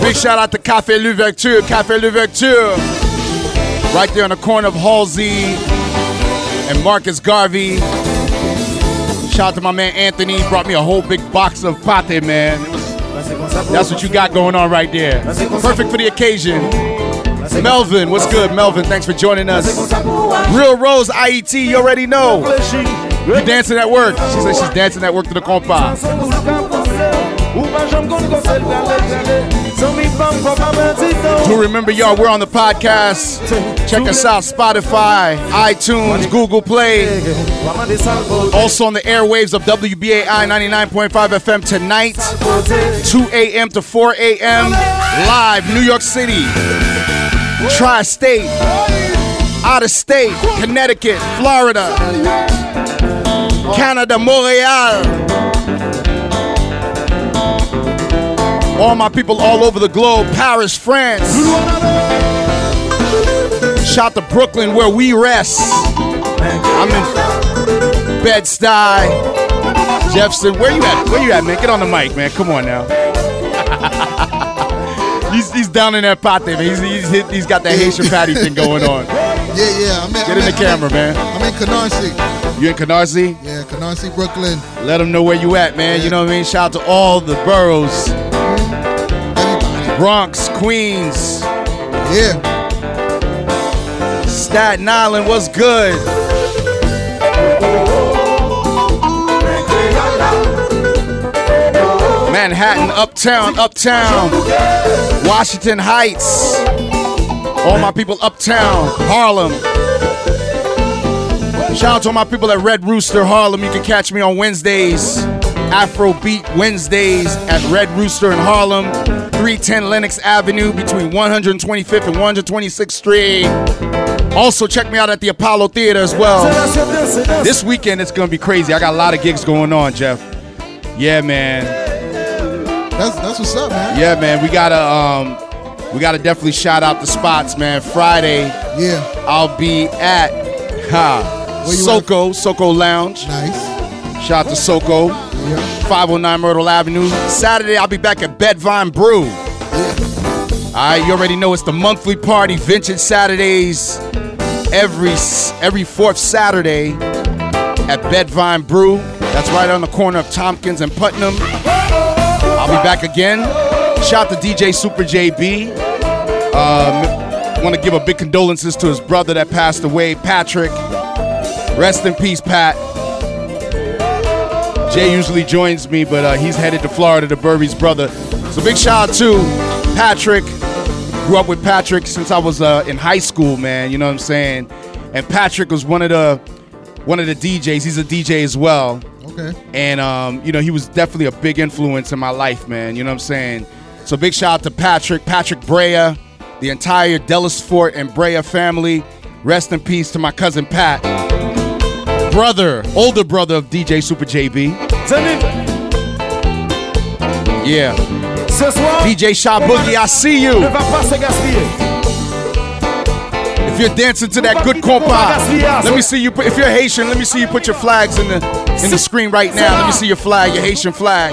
Big shout out to Café L'Ouverture, Café L'Ouverture. Right there on the corner of Halsey and Marcus Garvey. Shout out to my man Anthony. He brought me a whole big box of pate, man. That's what you got going on right there. Perfect for the occasion. Melvin, what's good, Melvin? Thanks for joining us. Real Rose IET, you already know. You dancing at work. She said she's dancing at work to the compa. To remember, y'all, we're on the podcast. Check us out Spotify, iTunes, Google Play. Also on the airwaves of WBAI 99.5 FM tonight, 2 a.m. to 4 a.m. Live, New York City, Tri State, out of state, Connecticut, Florida, Canada, Montreal. All my people all over the globe, Paris, France. Shout to Brooklyn where we rest. I'm in Bed-Stuy, Jefferson. Where you at? Where you at, man? Get on the mic, man. Come on now. he's, he's down in that pot there, man. He's, he's, hit- he's got that Haitian patty thing going on. Yeah, yeah. I'm in, Get I'm in the I'm camera, man. I'm in Canarsie. You in Canarsie? Yeah, Canarsie, Brooklyn. Let them know where you at, man. You know what I mean? Shout out to all the boroughs. Bronx, Queens. Yeah. Staten Island, what's good? Manhattan, Uptown, Uptown. Washington Heights. All my people uptown, Harlem. Shout out to all my people at Red Rooster Harlem. You can catch me on Wednesdays, Afrobeat Wednesdays at Red Rooster in Harlem, 310 Lenox Avenue between 125th and 126th Street. Also, check me out at the Apollo Theater as well. This weekend it's gonna be crazy. I got a lot of gigs going on, Jeff. Yeah, man. That's that's what's up, man. Yeah, man. We gotta um, we gotta definitely shout out the spots, man. Friday, yeah, I'll be at ha Soko Soko Lounge. Nice. Shout out to Soko. 509 Myrtle Avenue. Saturday, I'll be back at Bed-Vyne Brew. All right, you already know it's the monthly party, Vintage Saturdays, every every fourth Saturday at Bed-Vyne Brew. That's right on the corner of Tompkins and Putnam. I'll be back again. Shout to DJ Super JB. Um, Want to give a big condolences to his brother that passed away, Patrick. Rest in peace, Pat. Jay usually joins me, but uh, he's headed to Florida to bury his brother. So big shout out to Patrick. Grew up with Patrick since I was uh, in high school, man. You know what I'm saying? And Patrick was one of the one of the DJs. He's a DJ as well. Okay. And um, you know, he was definitely a big influence in my life, man. You know what I'm saying? So big shout out to Patrick, Patrick Brea, the entire Dallas Fort and Brea family. Rest in peace to my cousin Pat, brother, older brother of DJ Super JB. Yeah. DJ Shot Boogie, I see you. If you're dancing to that good compa, let me see you. Put, if you're Haitian, let me see you put your flags in the in the screen right now. Let me see your flag, your Haitian flag.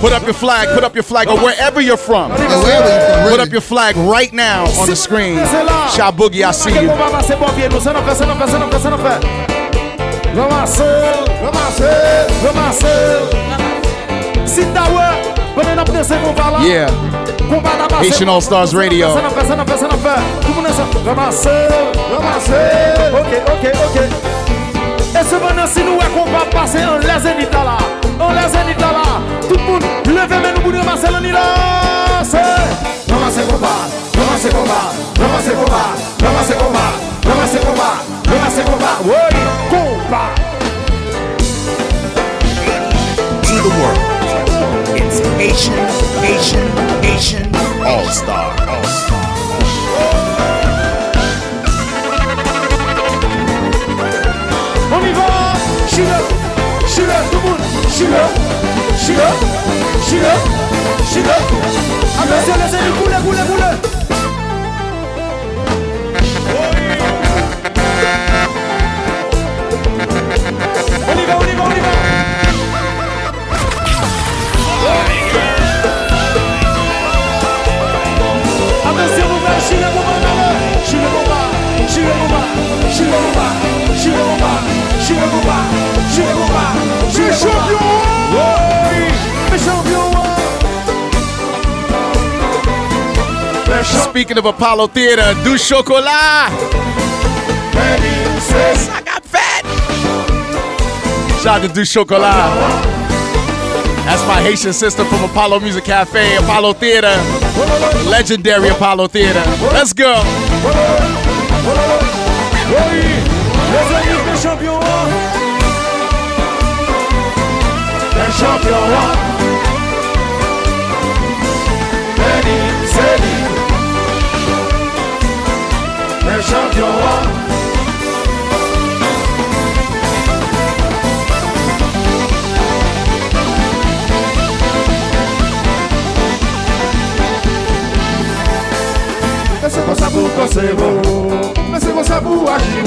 Put up your flag. Put up your flag, or wherever you're from. Put up your flag right now on the screen. Shot Boogie, I see you. Yeah. Haitian All Stars Radio. Fè nan fè, Si la la Tout lè la To the world. It's Asian, Asian, Asian All Star, All Star Chie-le, chie-le. Attention, laissez-le couler, couler, couler. On y va, on y va, on y va. Attention, vous va, chie-le, vous va, chie-le, vous va, chie-le, vous va, chie-le, vous va, le le le le le. Speaking of Apollo Theater, Du Chocolat. I got fat. Shout out to Du Chocolat. That's my Haitian sister from Apollo Music Cafe, Apollo Theater. Legendary Apollo Theater. Let's go. Oui, les champion. Laissez-moi ça vous penser beau Laissez-moi ça vous agir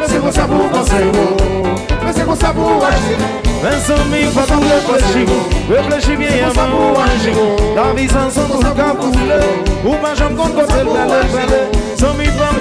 Laissez-moi ça vous penser beau Laissez-moi ça vous agir Pensons mi você réfléchir o bien à mon você La vie sans son tout você vous o Ou pas j'en você quand c'est le bel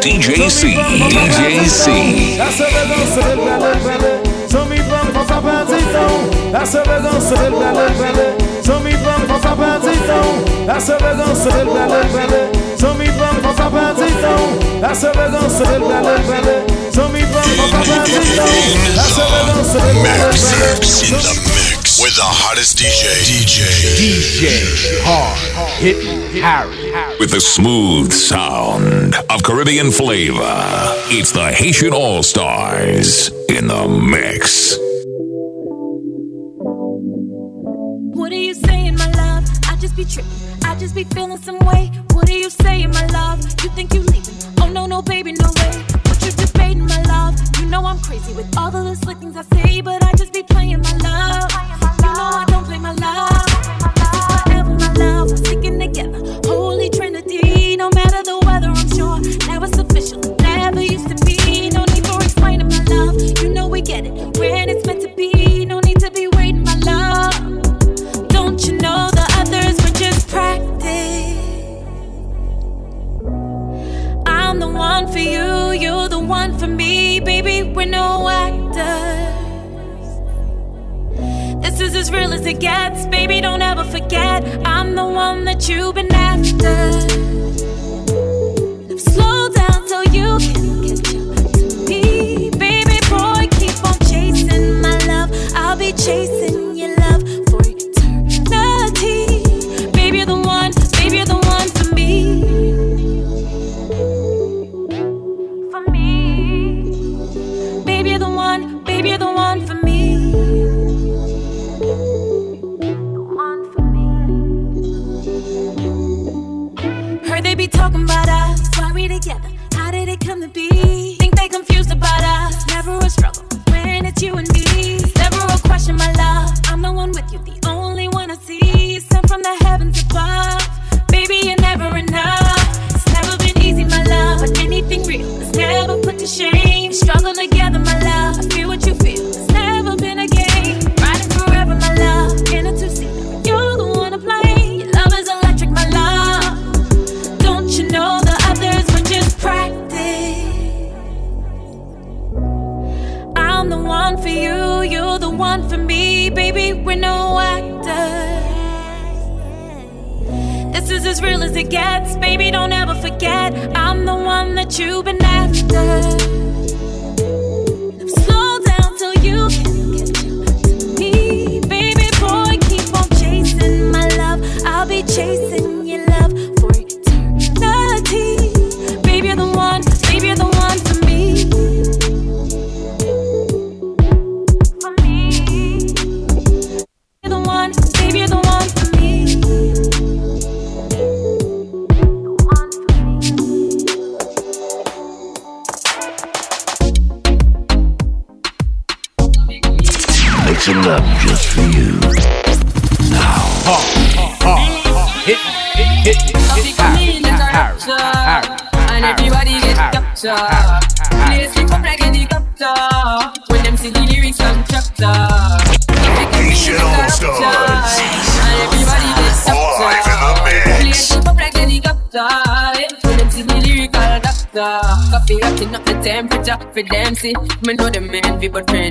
DJ C, DJ C. Sou mi bom, faça perdição. Essa elegância dele, belê, belê. Sou mi bom, faça perdição. Essa elegância dele, belê, belê. Sou mi bom, faça perdição. Essa elegância dele, belê, belê. Sou mi bom, faça perdição. Essa elegância dele, belê, belê. Max Herbs in the mix. The hottest DJ. DJ. DJ. Hard. Hit Harry. With the smooth sound of Caribbean flavor, it's the Haitian All Stars in the mix. What are you saying, my love? I just be tripping. I just be feeling some way. What are you saying, my love? You think you're leaving? Oh, no, no, baby, no way. What you're debating, my love. You know I'm crazy with all the little things I say, but I just be playing, my love. For me, baby. We're no actors. This is as real as it gets, baby. Don't ever forget, I'm the one that you've been after. Slow down so you can catch up me, baby boy. Keep on chasing my love. I'll be chasing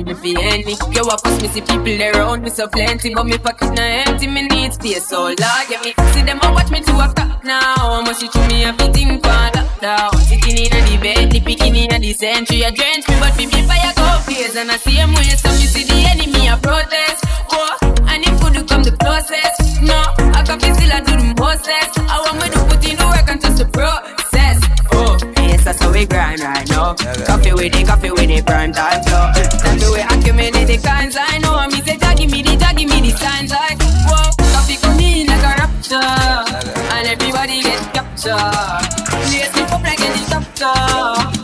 me fi envy. Yo, of course me see people around me so plenty, but me pocket na empty. Me need space, so Lord, yeah me see them a watch me to a cop now. I must see to me everything for lockdown. Sitting in a the bed, the picking in the century, a drench me, but me me fire go blaze, and I see him way, so me see the enemy a protest. Oh, and if could come the closest, no, I can feel still I do the mostest. I want me to put in the work and just the process. Oh, that's how we grind right now. Coffee with it, coffee with it, prime time flow. That's the way I accumulate the kinds I know. Me say, Jaggy me the, Jaggy me the signs like, whoa, coffee come in like a rapture. And everybody get captured. Place it up like a helicopter.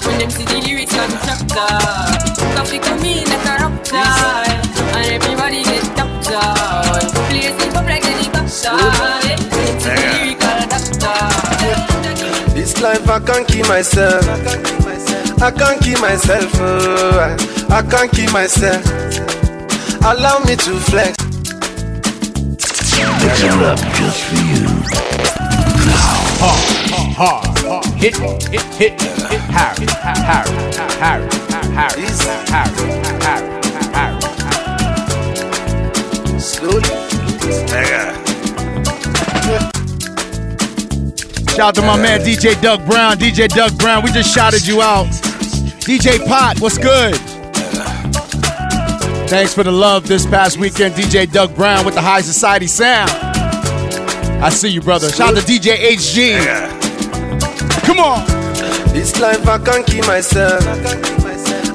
When them see the lyrics on the chapter. Coffee come in like a rapture. And everybody get captured. Place it up like a helicopter. This life I can't keep myself. I can't keep myself. oh, I I can't keep myself. Allow me to flex. Make some love just for you. Hard, hard, hard. Hit, hit, hit, hit, Harry, Harry, Harry, Harry, Harry, Harry, Harry. Slowly. Shout out to my man DJ Doug Brown. DJ Doug Brown, we just shouted you out. DJ Pot, what's good? Thanks for the love this past weekend, DJ Doug Brown with the High Society sound. I see you, brother. Shout out to DJ HG. Come on. This life I can't keep myself.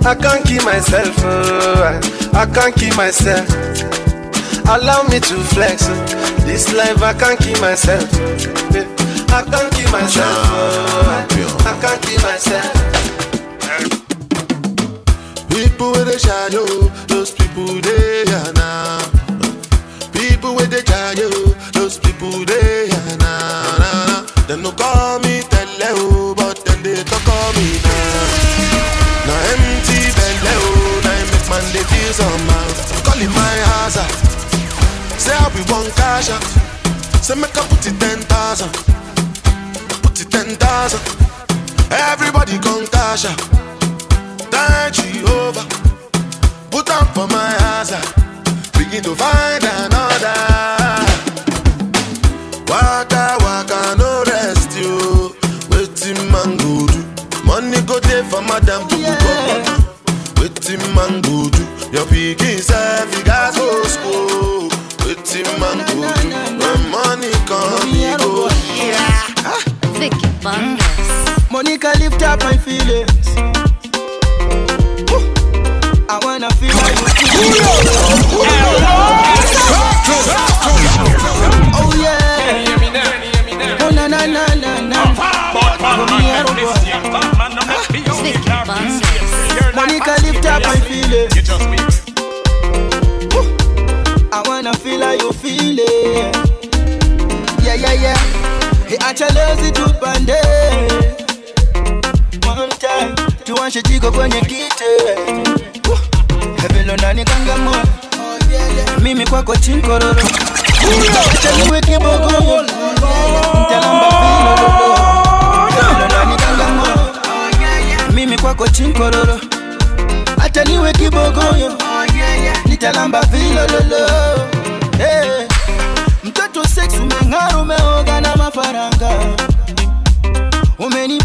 I can't keep myself. oh, I can't keep myself. Allow me to flex. oh. This life I can't keep myself. Eh. I can't keep myself. oh, I can't keep myself. People with a shadow, those people they are now. People with the shadow, those people they are now. now, now. Them no call me tele oh, but then they talk call me now. Now empty belly oh, now make man they feel somehow. Call it my hazard. Say I be one cash out. Say make I put it ten thousand. Put it ten thousand. Everybody come Tasha. Thank Jehovah. Put on for my hazard. Begin to find another. Waka waka no rest you. Waiting man go do. Money go there for madam to go. Waiting man go do. Your pikin self you gas Vicky Bundes. Monica lift up my feelings. I wanna feel like Oh yeah. Oh na na na na na. Monica lift up my feelings. Woo. I wanna feel how you feel it. Yeah yeah yeah. Acha lezi tupande. One time tuwashe jiko kwenye kite. Nani kangamo? Mimi kwako chinkororo. Acha kwako chinkororo. Hata niwe kibogoyo nitalamba vilololo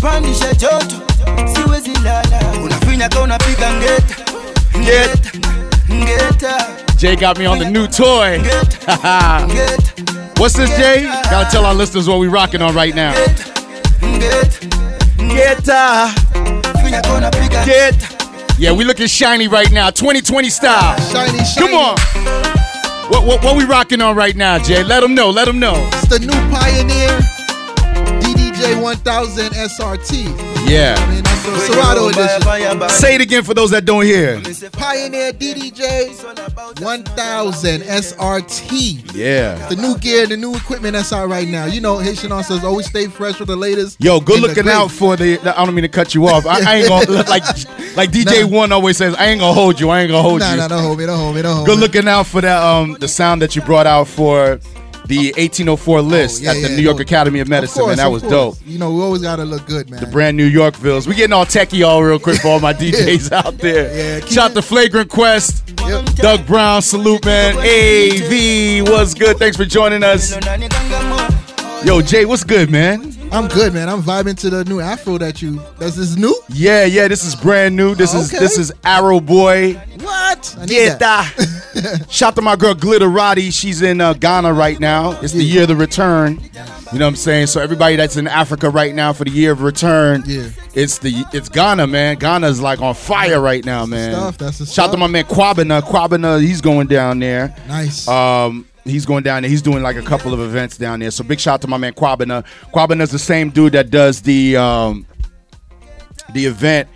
umenipandisha joto siwezi lala unafinya ka unapiga ngeta ngeta ngeta Jay got me on the new toy. What's this, Jay? Gotta tell our listeners what we rocking on right now. ngeta finya ka unapiga ngeta Yeah, we looking shiny right now, 2020 style. Shiny, Come on. What, what, what we rocking on right now, Jay? Let them know. Let them know. It's the new Pioneer DDJ 1000 SRT. Yeah. I mean, that's the Serato edition. Say it again for those that don't hear. Pioneer DDJ 1000 SRT. Yeah. The new gear, the new equipment that's out right now. You know, Haitian says always stay fresh with the latest. Yo, good looking out for the. I don't mean to cut you off. I, I ain't gonna like like DJ One always says. I ain't gonna hold you. I ain't gonna hold Nah, you. nah, nah, don't hold me, don't hold me, don't hold Good me. looking out for that. Um, the sound that you brought out for the 1804 list Oh, yeah, at the yeah, New York no. Academy of Of Medicine. course, man, that was course. dope. You know, we always gotta look good, man. The brand New Yorkvilles. We getting all techie all real quick for all my DJs out there. Yeah, Shout out to Flagrant Quest, Doug Brown, salute man. AV, what's good? Thanks for joining us. Yo, Jay, what's good, man? I'm good, man. I'm vibing to the new Afro that you. That's this new. Yeah, yeah, this is brand new. This is Okay. this is Arrow Boy. What? I need Yeah, that. Shout to my girl Glitterati. She's in uh, Ghana right now. It's the year of the return. You know what I'm saying? So everybody that's in Africa right now for the year of return, Yeah. it's the it's Ghana, man. Ghana's like on fire right now, man. stuff, that's the Shout to stuff. my man Kwabena. Kwabena, he's going down there. Nice. Um, he's going down there. He's doing like a couple of events down there. So big shout out to my man Kwabena. Kwabena's the same dude that does the um the event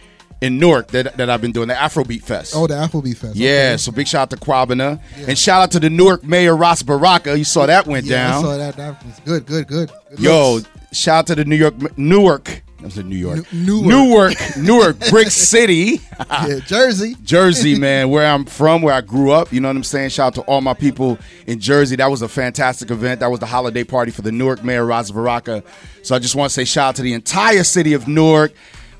in Newark that, that I've been doing, the Afrobeat Fest. Oh, the Afrobeat Fest. Yeah, so big shout out to Kwabena. And shout out to the Newark Mayor Ras Baraka. You saw that went Yeah, I down. saw that. That was good, good, good. Good Yo, looks. shout out to the New York Newark. I was in New York. New- Newark. Newark, Newark, Brick City. yeah, Jersey. Jersey, man, where I'm from, where I grew up. You know what I'm saying? Shout out to all my people in Jersey. That was a fantastic event. That was the holiday party for the Newark Mayor, Ras Baraka. So I just want to say shout out to the entire city of Newark.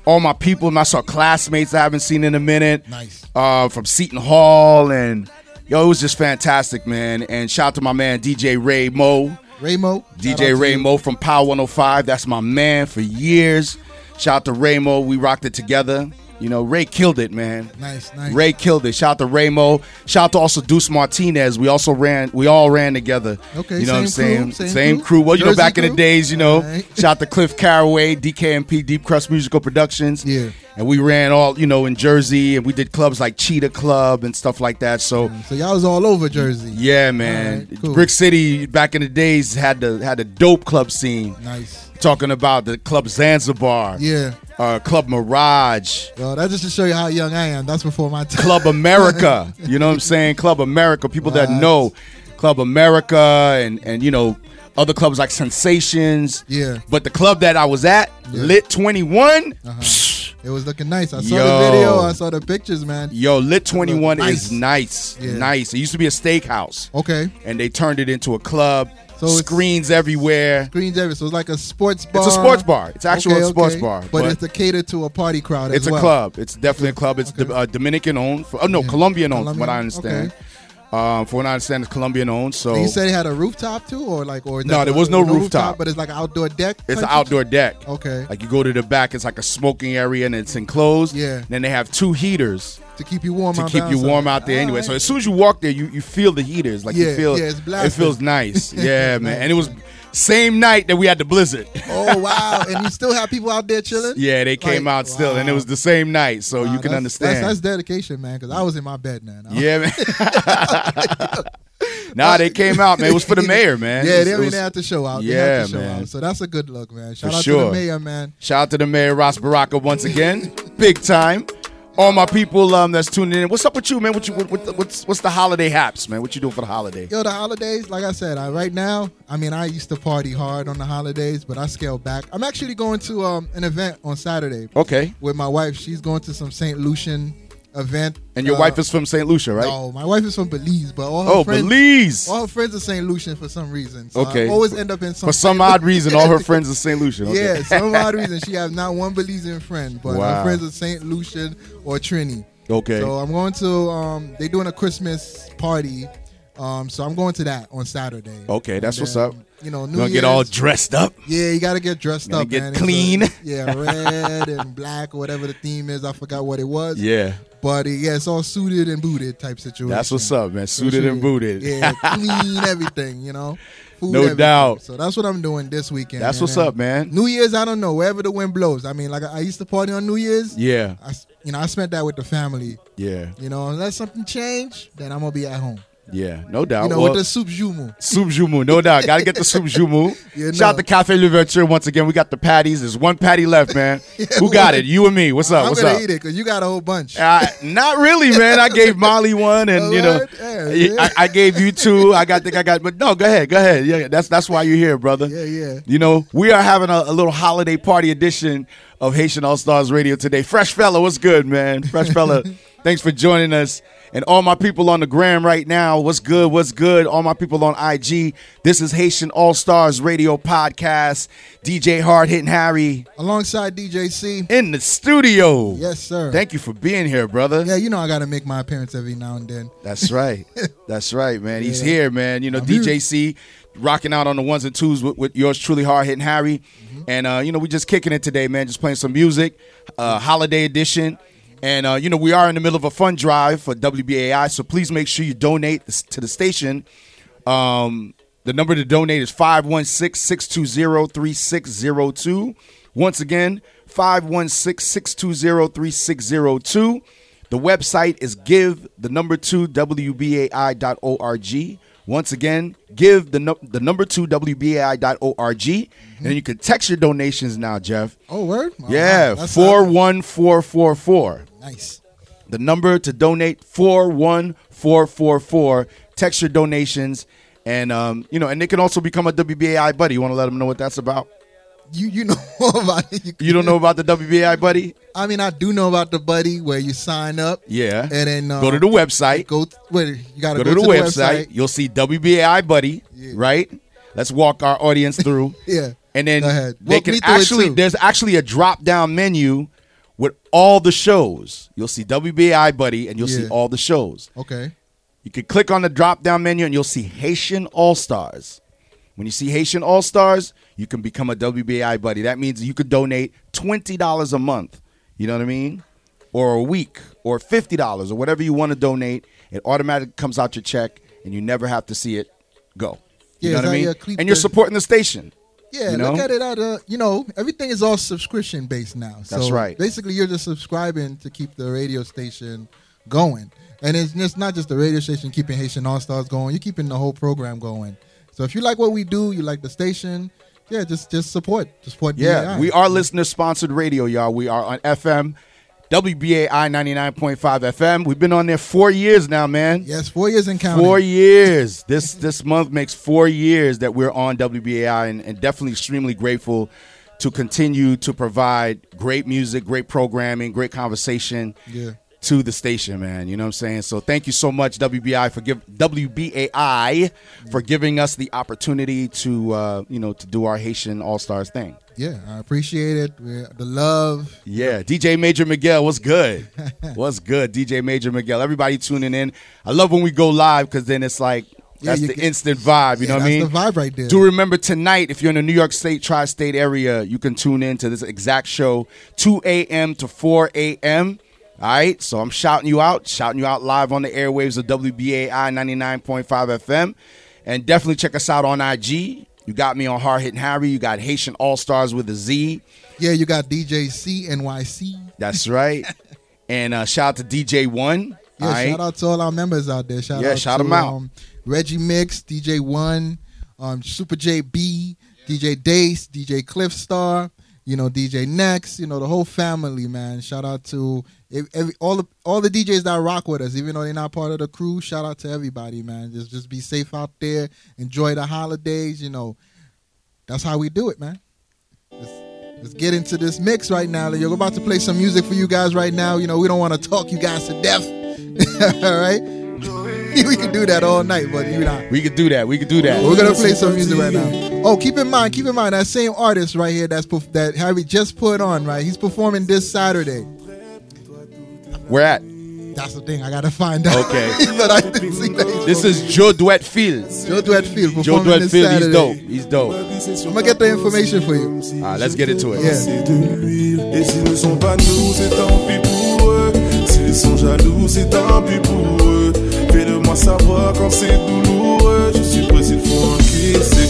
All my people, and I saw classmates I haven't seen in a minute. Nice. Uh, from Seton Hall. And, yo, it was just fantastic, man. And shout out to my man, DJ Ray Mo. Raymo. DJ Raymo from Power 105. That's my man for years. Shout out to Raymo. We rocked it together. You know, Ray killed it, man. Nice, nice. Ray killed it. Shout out to Raymo. Shout out to also Deuce Martinez. We also ran, we all ran together. Okay, you know what I'm saying? crew, same crew. crew. Well, you know, Jersey back in the days, you know, Alright. shout out to Cliff Caraway, DKMP, Deep Crust Musical Productions. Yeah. And we ran all, you know, in Jersey, and we did clubs like Cheetah Club and stuff like that. So, So y'all was all over Jersey. yeah, man. Alright, cool. Brick City back in the days had the had a dope club scene. Nice. Talking about the club Zanzibar. Yeah. Uh, club Mirage. Well, that's just to show you how young I am. That's before my time. Club America. you know what I'm saying? Club America. People that know Club America and and you know other clubs like Sensations. Yeah. But the club that I was at, Lit 21. It was looking nice. I saw Yo. the video. I saw the pictures, man. Yo, Lit 21 Nice. is nice. Yeah. Nice. It used to be a steakhouse. Okay. And they turned it into a club. So it's- screens everywhere. Screens everywhere. So it's like a sports bar. It's a sports bar. It's actually a sports bar, But, but- it's to cater to a party crowd It's as a club. It's definitely a club. It's uh, Dominican owned. Oh no, Colombian owned. From what I Colombian, understand. Um, from what I understand, it's Colombian owned. So you said it had a rooftop too, or like, or No, there was no no rooftop. but it's like an outdoor deck. It's an outdoor deck. Okay. Like you go to the back, it's like a smoking area and it's enclosed. Yeah. Then they have two heaters to keep you warm. to keep you warm out there anyway. So as soon as you walk there, you, you feel the heaters. Like Yeah, you feel yeah, it's it feels nice. Yeah, man. And it was same night that we had the blizzard. Oh wow! and you still have people out there chilling. Yeah, they came Like, out still, and it was the same night, so Wow, you can that's- understand. That's, that's dedication, man. Because I was in my bed, man. Was- yeah, man. nah, they came out, man. It was for the mayor, man. Yeah, was- they, I mean, was- they had to show out. They Yeah, had to show man. Out. So that's a good look, man. Shout For out sure. to the mayor, man. Shout out to the mayor, Ras Baraka, once again, big time. All my people um, that's tuning in. What's up with you, man? What you what, what, what's what's the holiday haps, man? What you doing for the holiday? Yo, the holidays, like I said, I, right now, I mean, I used to party hard on the holidays, but I scaled back. I'm actually going to um, an event on Saturday. Okay. With my wife. She's going to some St. Lucian event. And your Uh, wife is from St. Lucia, right? No, my wife is from Belize, but all her Oh, friends, Belize. All her friends are St. Lucian for some reason. So Okay. I always end up in some For some odd reason, all her friends are St. Lucian. Okay. Yeah, some odd reason she has not one Belizean friend, but Wow. her friends are St. Lucian or Trini. Okay. So I'm going to um they doing a Christmas party. Um so I'm going to that on Saturday. Okay, that's And what's up. You know, New gonna get all dressed up? Yeah, you gotta get dressed up, get man. Clean. a- yeah, red and black or whatever the theme is. I forgot what it was. Yeah. But uh, yeah, it's all suited and booted type situation. That's what's up, man. Suited and booted. Yeah, clean everything, you know. Food, No everything. doubt. So that's what I'm doing this weekend. That's man. what's up, man. New Year's, I don't know. Wherever the wind blows. I mean, like I used to party on New Year's. Yeah. I, you know, I spent that with the family. Yeah. You know, unless something change, then I'm gonna be at home. Yeah, no doubt. You know, Well, with the soup joumou. Soup Joumou, no doubt. Got to get the soup Joumou. You Shout out to Cafe L'Ouverture once again. We got the patties. There's one patty left, man. Who got it? You and me. What's up? I'm What's gonna up? eat it because you got a whole bunch. Uh, not really, man. I gave Molly one, and you know, yeah. I, I gave you two. I got, think I got, but no, go ahead, go ahead. Yeah, that's that's why you're here, brother. Yeah, yeah. You know, we are having a, a little holiday party edition of Haitian All Stars Radio today. Fresh fella, what's good, man? Fresh fella, thanks for joining us. And all my people on the gram right now, what's good? What's good? All my people on IG. This is Haitian All Stars Radio Podcast. DJ Hard Hitting Harry Alongside DJ C. in the studio. Yes, sir. Thank you for being here, brother. Yeah, you know I gotta make my appearance every now and then. That's right. That's right, man. He's Yeah. here, man. You know, I'm DJ C rocking out on the ones and twos with, with yours truly, hard hitting Harry. Mm-hmm. And uh, you know, we just kicking it today, man. Just playing some music, uh, holiday edition. And, uh, you know, we are in the middle of a fund drive for WBAI, so please make sure you donate to the station. Um, the number to donate is 516 620 3602. Once again, 516 620 3602. The website is give the number two WBAI.org. Once again, give the, no, the number two WBAI.org. Mm-hmm. And you can text your donations now, Jeff. Oh, word? Yeah, 41444. Nice. The number to donate four one four four four. Text your donations, and um, you know, and they can also become a WBAI buddy. You want to let them know what that's about? You you know about it. You, You don't know about the WBAI buddy? I mean, I do know about the buddy where you sign up. Yeah. And then uh, go to the website. Go where you gotta Go, to, the, website. You'll see WBAI buddy. Right. Let's walk our audience through. Yeah. And then Go ahead. they can me through it, actually there's actually a drop down menu with all the shows. You'll see WBI buddy and you'll see all the shows. Okay. You can click on the drop down menu and you'll see Haitian All Stars. When you see Haitian All Stars, you can become a WBI buddy. That means you could donate $20 a month. You know what I mean? Or a week or $50 or whatever you want to donate. It automatically comes out your check and you never have to see it go. You Yeah, know what I mean? yeah, and you're supporting the station. Yeah, You know? look at it at a you know everything is all subscription based now. So That's right. Basically, you're just subscribing to keep the radio station going, and it's just not just the radio station keeping Haitian All Stars going. You're keeping the whole program going. So if you like what we do, you like the station, yeah, just just support, just support. Yeah, BAI. we are listener sponsored radio, y'all. We are on FM, WBAI 99.5 FM. We've been on there four years now, man. Yes, four years in counting. Four years. This this month makes four years that we're on WBAI, and, and definitely extremely grateful to continue to provide great music, great programming, great conversation. Yeah. To the station, man. You know what I'm saying? So thank you so much, WBI, for give WBAI for giving us the opportunity to uh, you know to do our Haitian All Stars thing. Yeah, I appreciate it. The love. Yeah, DJ Major Miguel, what's good? what's good, DJ Major Miguel? Everybody tuning in. I love when we go live because then it's like that's you the instant vibe. You Yeah, know what I that's mean? the vibe right there. Do remember tonight, if you're in the New York State tri-state area, you can tune in to this exact show, 2 a.m. to 4 a.m. All right, so I'm shouting you out, shouting you out live on the airwaves of WBAI 99.5 FM, and definitely check us out on IG. You got me on Hard Hitting Harry. You got Haitian All Stars with a Z. Yeah, you got DJ C NYC. That's right. and uh, shout out to DJ One. Yeah, all right? shout out to all our members out there. Shout Yeah, out shout to, 'em out. Um, Reggie Mix, DJ One, um, Super JB, DJ Dace, DJ Cliff Star, you know, DJ Next, you know, the whole family, man. Shout out to every, all the all the DJs that rock with us, even though they're not part of the crew. Shout out to everybody, man. Just just be safe out there. Enjoy the holidays. You know, that's how we do it, man. Let's, let's get into this mix right now. You're about to play some music for you guys right now. You know, we don't want to talk you guys to death. all right, we can do that all night, but you know. We could do that. We could do that. We're gonna play some music right now. Oh, keep in mind, keep in mind that same artist right here that's perf- that Harry just put on right. He's performing this Saturday. Where at? That's the thing. I gotta find out. Okay. but I didn't see that. he's This is Joé Dwèt Filé. Joé Dwèt Filé Joe performing Duet this Field. He's Saturday. dope. He's dope. I'm gonna get the information for you. All right, let's get into it. Yeah. De. Fais-le-moi savoir quand c'est douloureux. Je suis s'il faut encaisser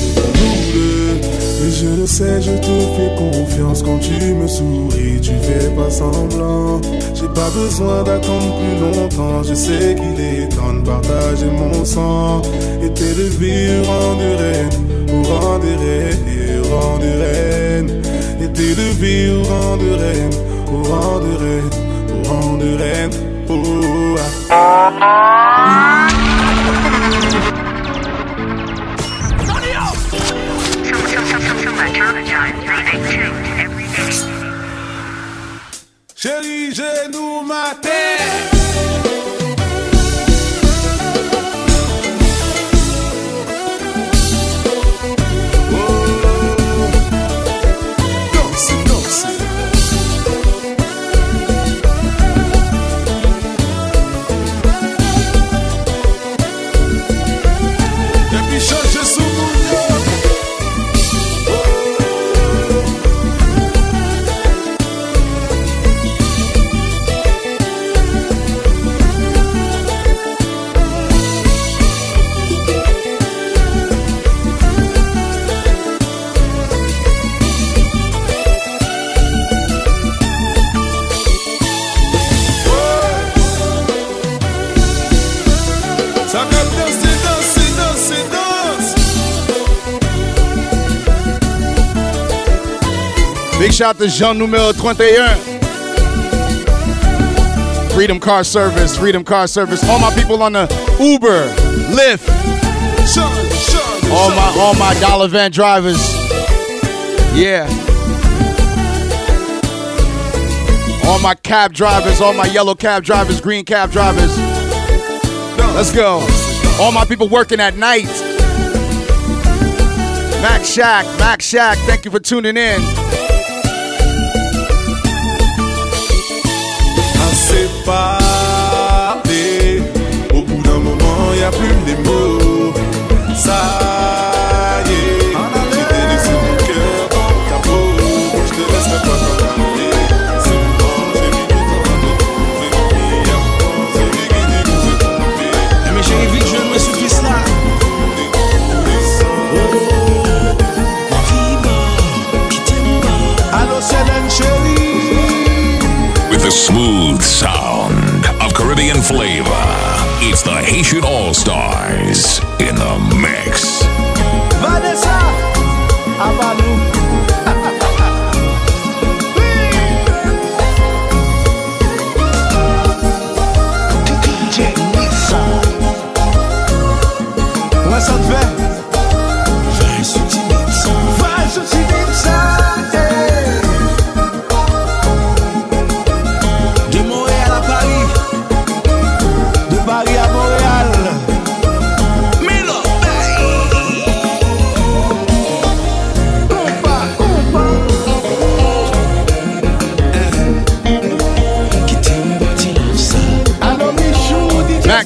deux. Et je le sais, je te fais confiance quand tu me souris. Tu fais pas semblant. J'ai pas besoin d'attendre plus longtemps. Je sais qu'il est temps de partager mon sang. Et t'élever au rang de reine, au rang de reine, au rang de reine. Et t'élever au rang de reine, au rang de reine, au rang de reine. Oh, ah. Chérie, j'ai nous ma To Jean numéro 31. Freedom Car Service, Freedom Car Service. All my people on the Uber, Lyft, all my all my dollar van drivers. Yeah. All my cab drivers, all my yellow cab drivers, green cab drivers. Let's go. All my people working at night. Max Shack, Max Shack, thank you for tuning in. Au bout d'un moment, y a plus les mots. Ça smooth sound of Caribbean flavor, it's the Haitian All Stars in the mix. Vanessa,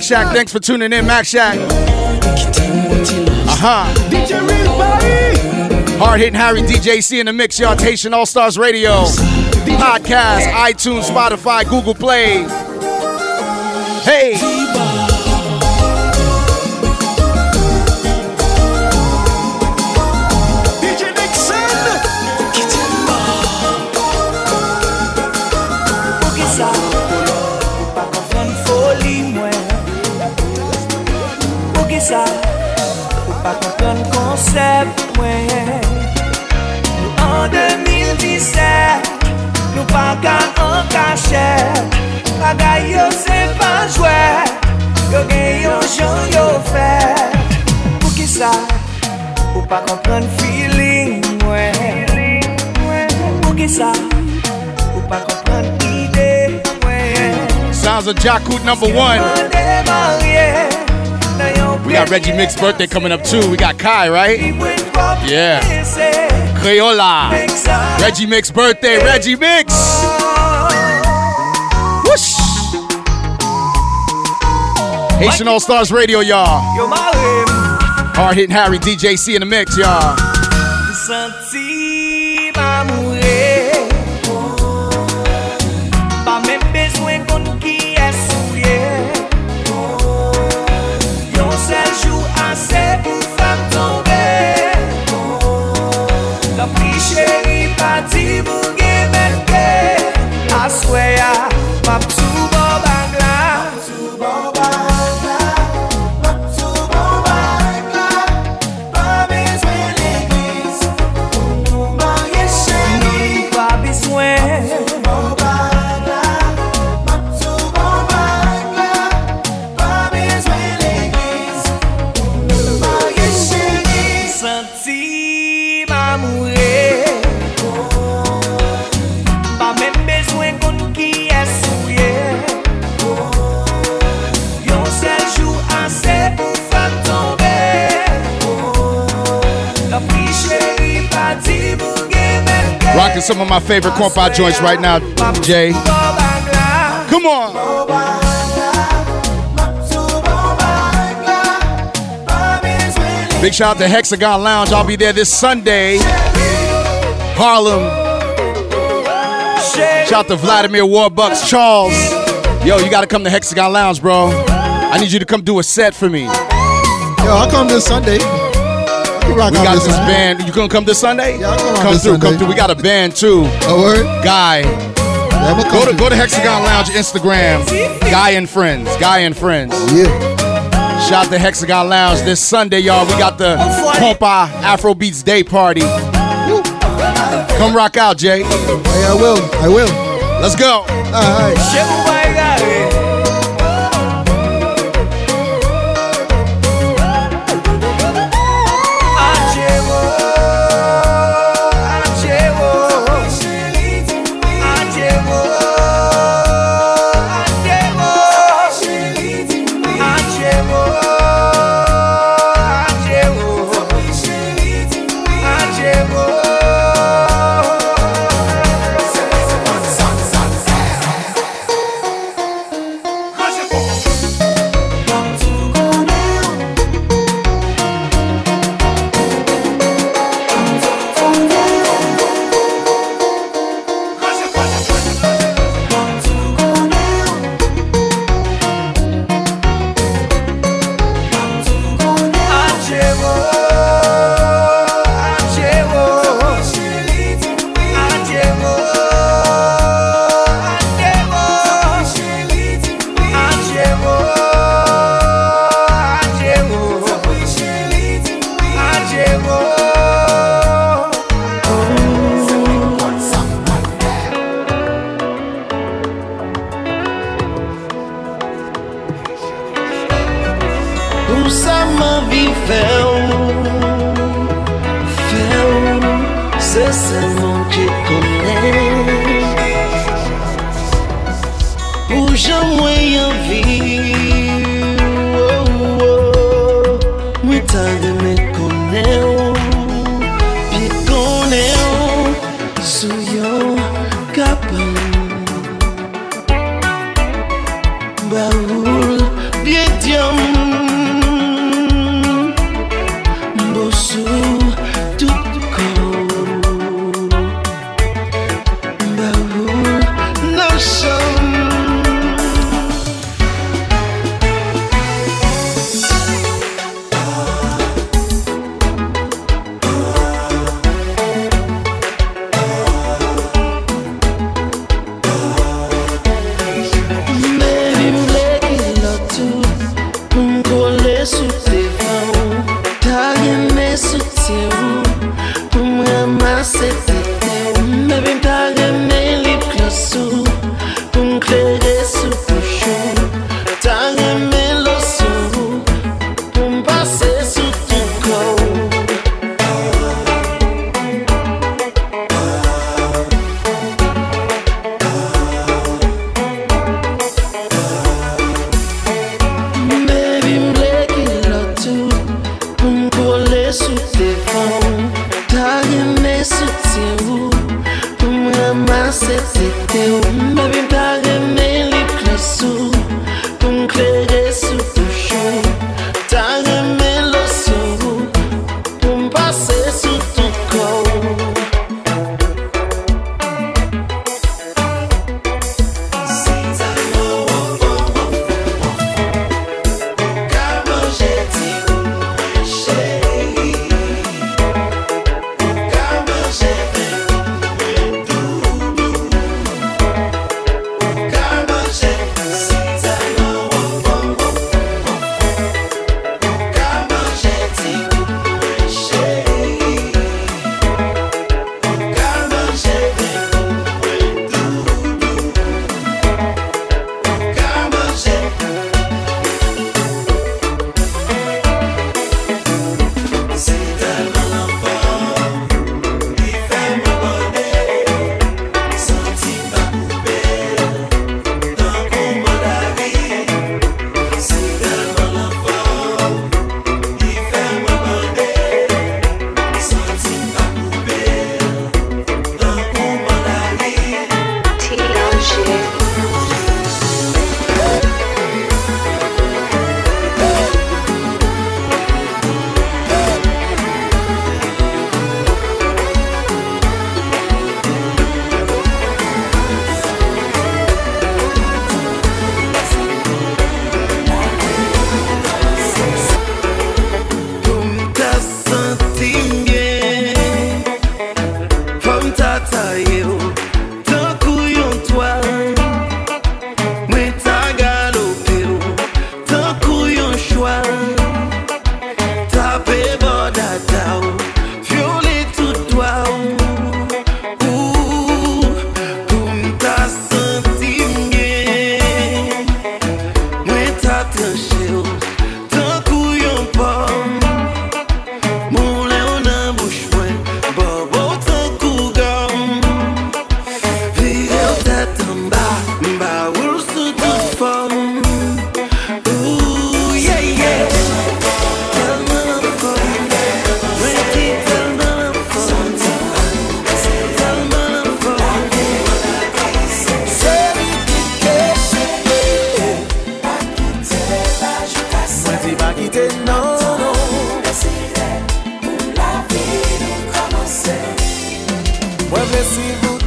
Shack. Thanks for tuning in, Mac Shack. Uh huh. Hard hitting Harry DJC in the mix, y'all. Haitian All Stars Radio. Podcast, iTunes, Spotify, Google Play. Hey. 2017 mwen. Nou an 2017 Nou pa kan an kache Bagay yo se pa jwe Yo gen yo jan yo fe. Pou ki sa? Ou pa kompren feeling mwen? Pou ki sa? Ou pa kompren ide mwen? Sounds of Jackhoot number one. Got Reggie Mix's birthday coming up too. We got Kai, right? Yeah. Crayola. Reggie Mix birthday. Reggie Mix. Whoosh. Haitian All Stars Radio, y'all. Hard hitting Harry DJC in the mix, y'all. My favorite compa joints right now, Jay. Come on. Big shout out to Hexagon Lounge. I'll be there this Sunday. Harlem. Shout out to Vladimir Warbucks. Charles. Yo, you gotta come to Hexagon Lounge, bro. I need you to come do a set for me. Yo, I'll come this Sunday. I can rock We got this Sunday. band. You gonna come this Sunday? Yeah, come Come through, come through. We got a band too. A word? Guy. I'ma Go to go to Hexagon Lounge Instagram. Guy and friends. Guy and friends. Yeah. Shout out to Hexagon Lounge this Sunday, y'all. We got the Compa Afrobeats Day Party. Come rock out, Jay. Oh, hey, I will. I will. Let's go. All right.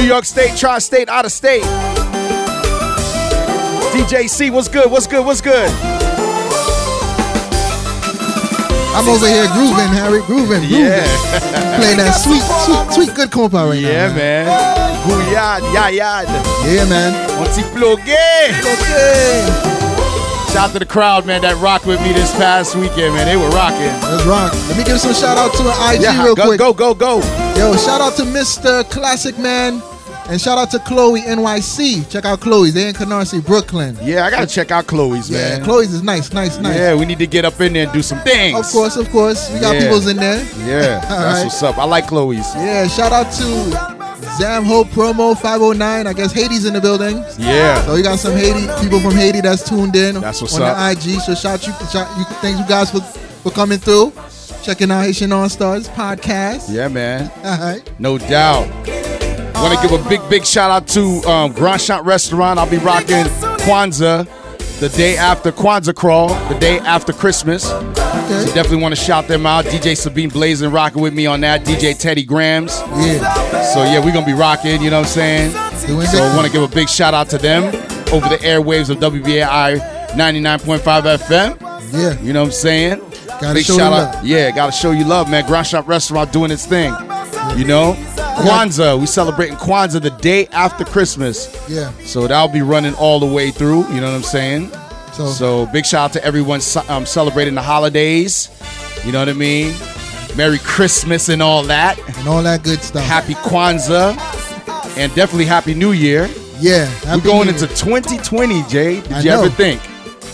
New York State, Tri State, out of state. DJ C, what's good? What's good? What's good? I'm over here grooving, Harry, grooving, grooving. Yeah. Playing that sweet, sweet, sweet good compa right Yeah, now. man. Gouyad, yayad. Yeah, man. On t'y plogué. Shout out to the crowd, man, that rocked with me this past weekend, man. They were rocking. Let's rock. Let me give some shout out to an IG Yeah, real go, quick. go, go, go. Yo, shout out to Mr. Classic Man. And shout out to Chloe NYC. Check out Chloe's. They in Canarsie, Brooklyn. Yeah, I gotta check out Chloe's, Yeah, man. Chloe's is nice, nice, nice. Yeah, we need to get up in there and do some things. Of course, of course. We got Yeah. people's in there. Yeah, that's right. what's up. I like Chloe's. Yeah, shout out to Zamho Promo 509. I guess Haiti's in the building. Yeah. So we got some Haiti people from Haiti that's tuned in That's what's on up. the IG. So shout you, shout you, thanks you guys for for coming through, checking out Haitian All Stars podcast. Yeah, man. All right. No doubt. Want to give a big, big shout out to um, Grand Shot Restaurant. I'll be rocking Kwanzaa the day after Kwanzaa Crawl, the day after Christmas. So definitely want to shout them out. DJ Sabine Blazing rocking with me on that. DJ Teddy Grams. Yeah. So yeah, we're gonna be rocking. You know what I'm saying? Doing So big want to give a big shout out to them over the airwaves of WBAI 99.5 FM. Yeah. You know what I'm saying? Gotta Big show shout out. love. Yeah, gotta show you love, man. Ground Shop Restaurant doing its thing. You know? Kwanzaa. We celebrating Kwanzaa the day after Christmas. Yeah. So that'll be running all the way through. You know what I'm saying? So- So, big shout out to everyone um, celebrating the holidays. You know what I mean? Merry Christmas and all that. And all that good stuff. Happy Kwanzaa. And definitely Happy New Year. Yeah. We're going into 2020, Jay. Did I you know. ever think?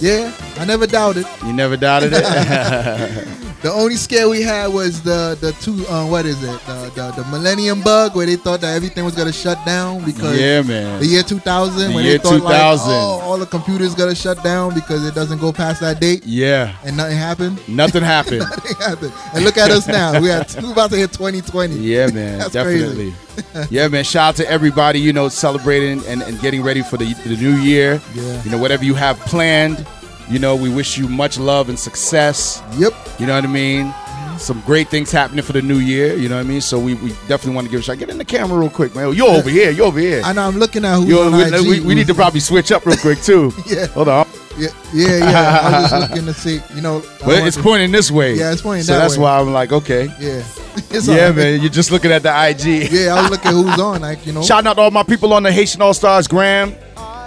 Yeah, I never doubted. You never doubted it? The only scare we had was the the two uh, what is it the, the the Millennium Bug where they thought that everything was gonna shut down because Yeah, man. the year 2000 The when year they thought like oh all the computers gonna shut down because it doesn't go past that date yeah. and nothing happened. Nothing happened. nothing happened. And look at us now. We are we about to hit 2020. Yeah, man, definitely. yeah, man. Shout out to everybody, you know, celebrating and, and getting ready for the, the new year. Yeah. You know, whatever you have planned, you know, we wish you much love and success. Yep. You know what I mean? Some great things happening for the new year. You know what I mean? So we, we definitely want to give a shot. Get in the camera real quick, man. You're over here. You're over here. I know I'm looking at who's Yo, on we, IG. we, we need to probably switch up real quick too. Yeah. Hold on. Yeah, yeah, yeah. I was just looking to see, you know. Well, it's to- pointing this way. Yeah, it's pointing so that that's way. why I'm like, okay. Yeah. Yeah, right. man. You're just looking at the IG. Yeah, I was looking at who's on, like you know. Shouting out to all my people on the Haitian All Stars gram.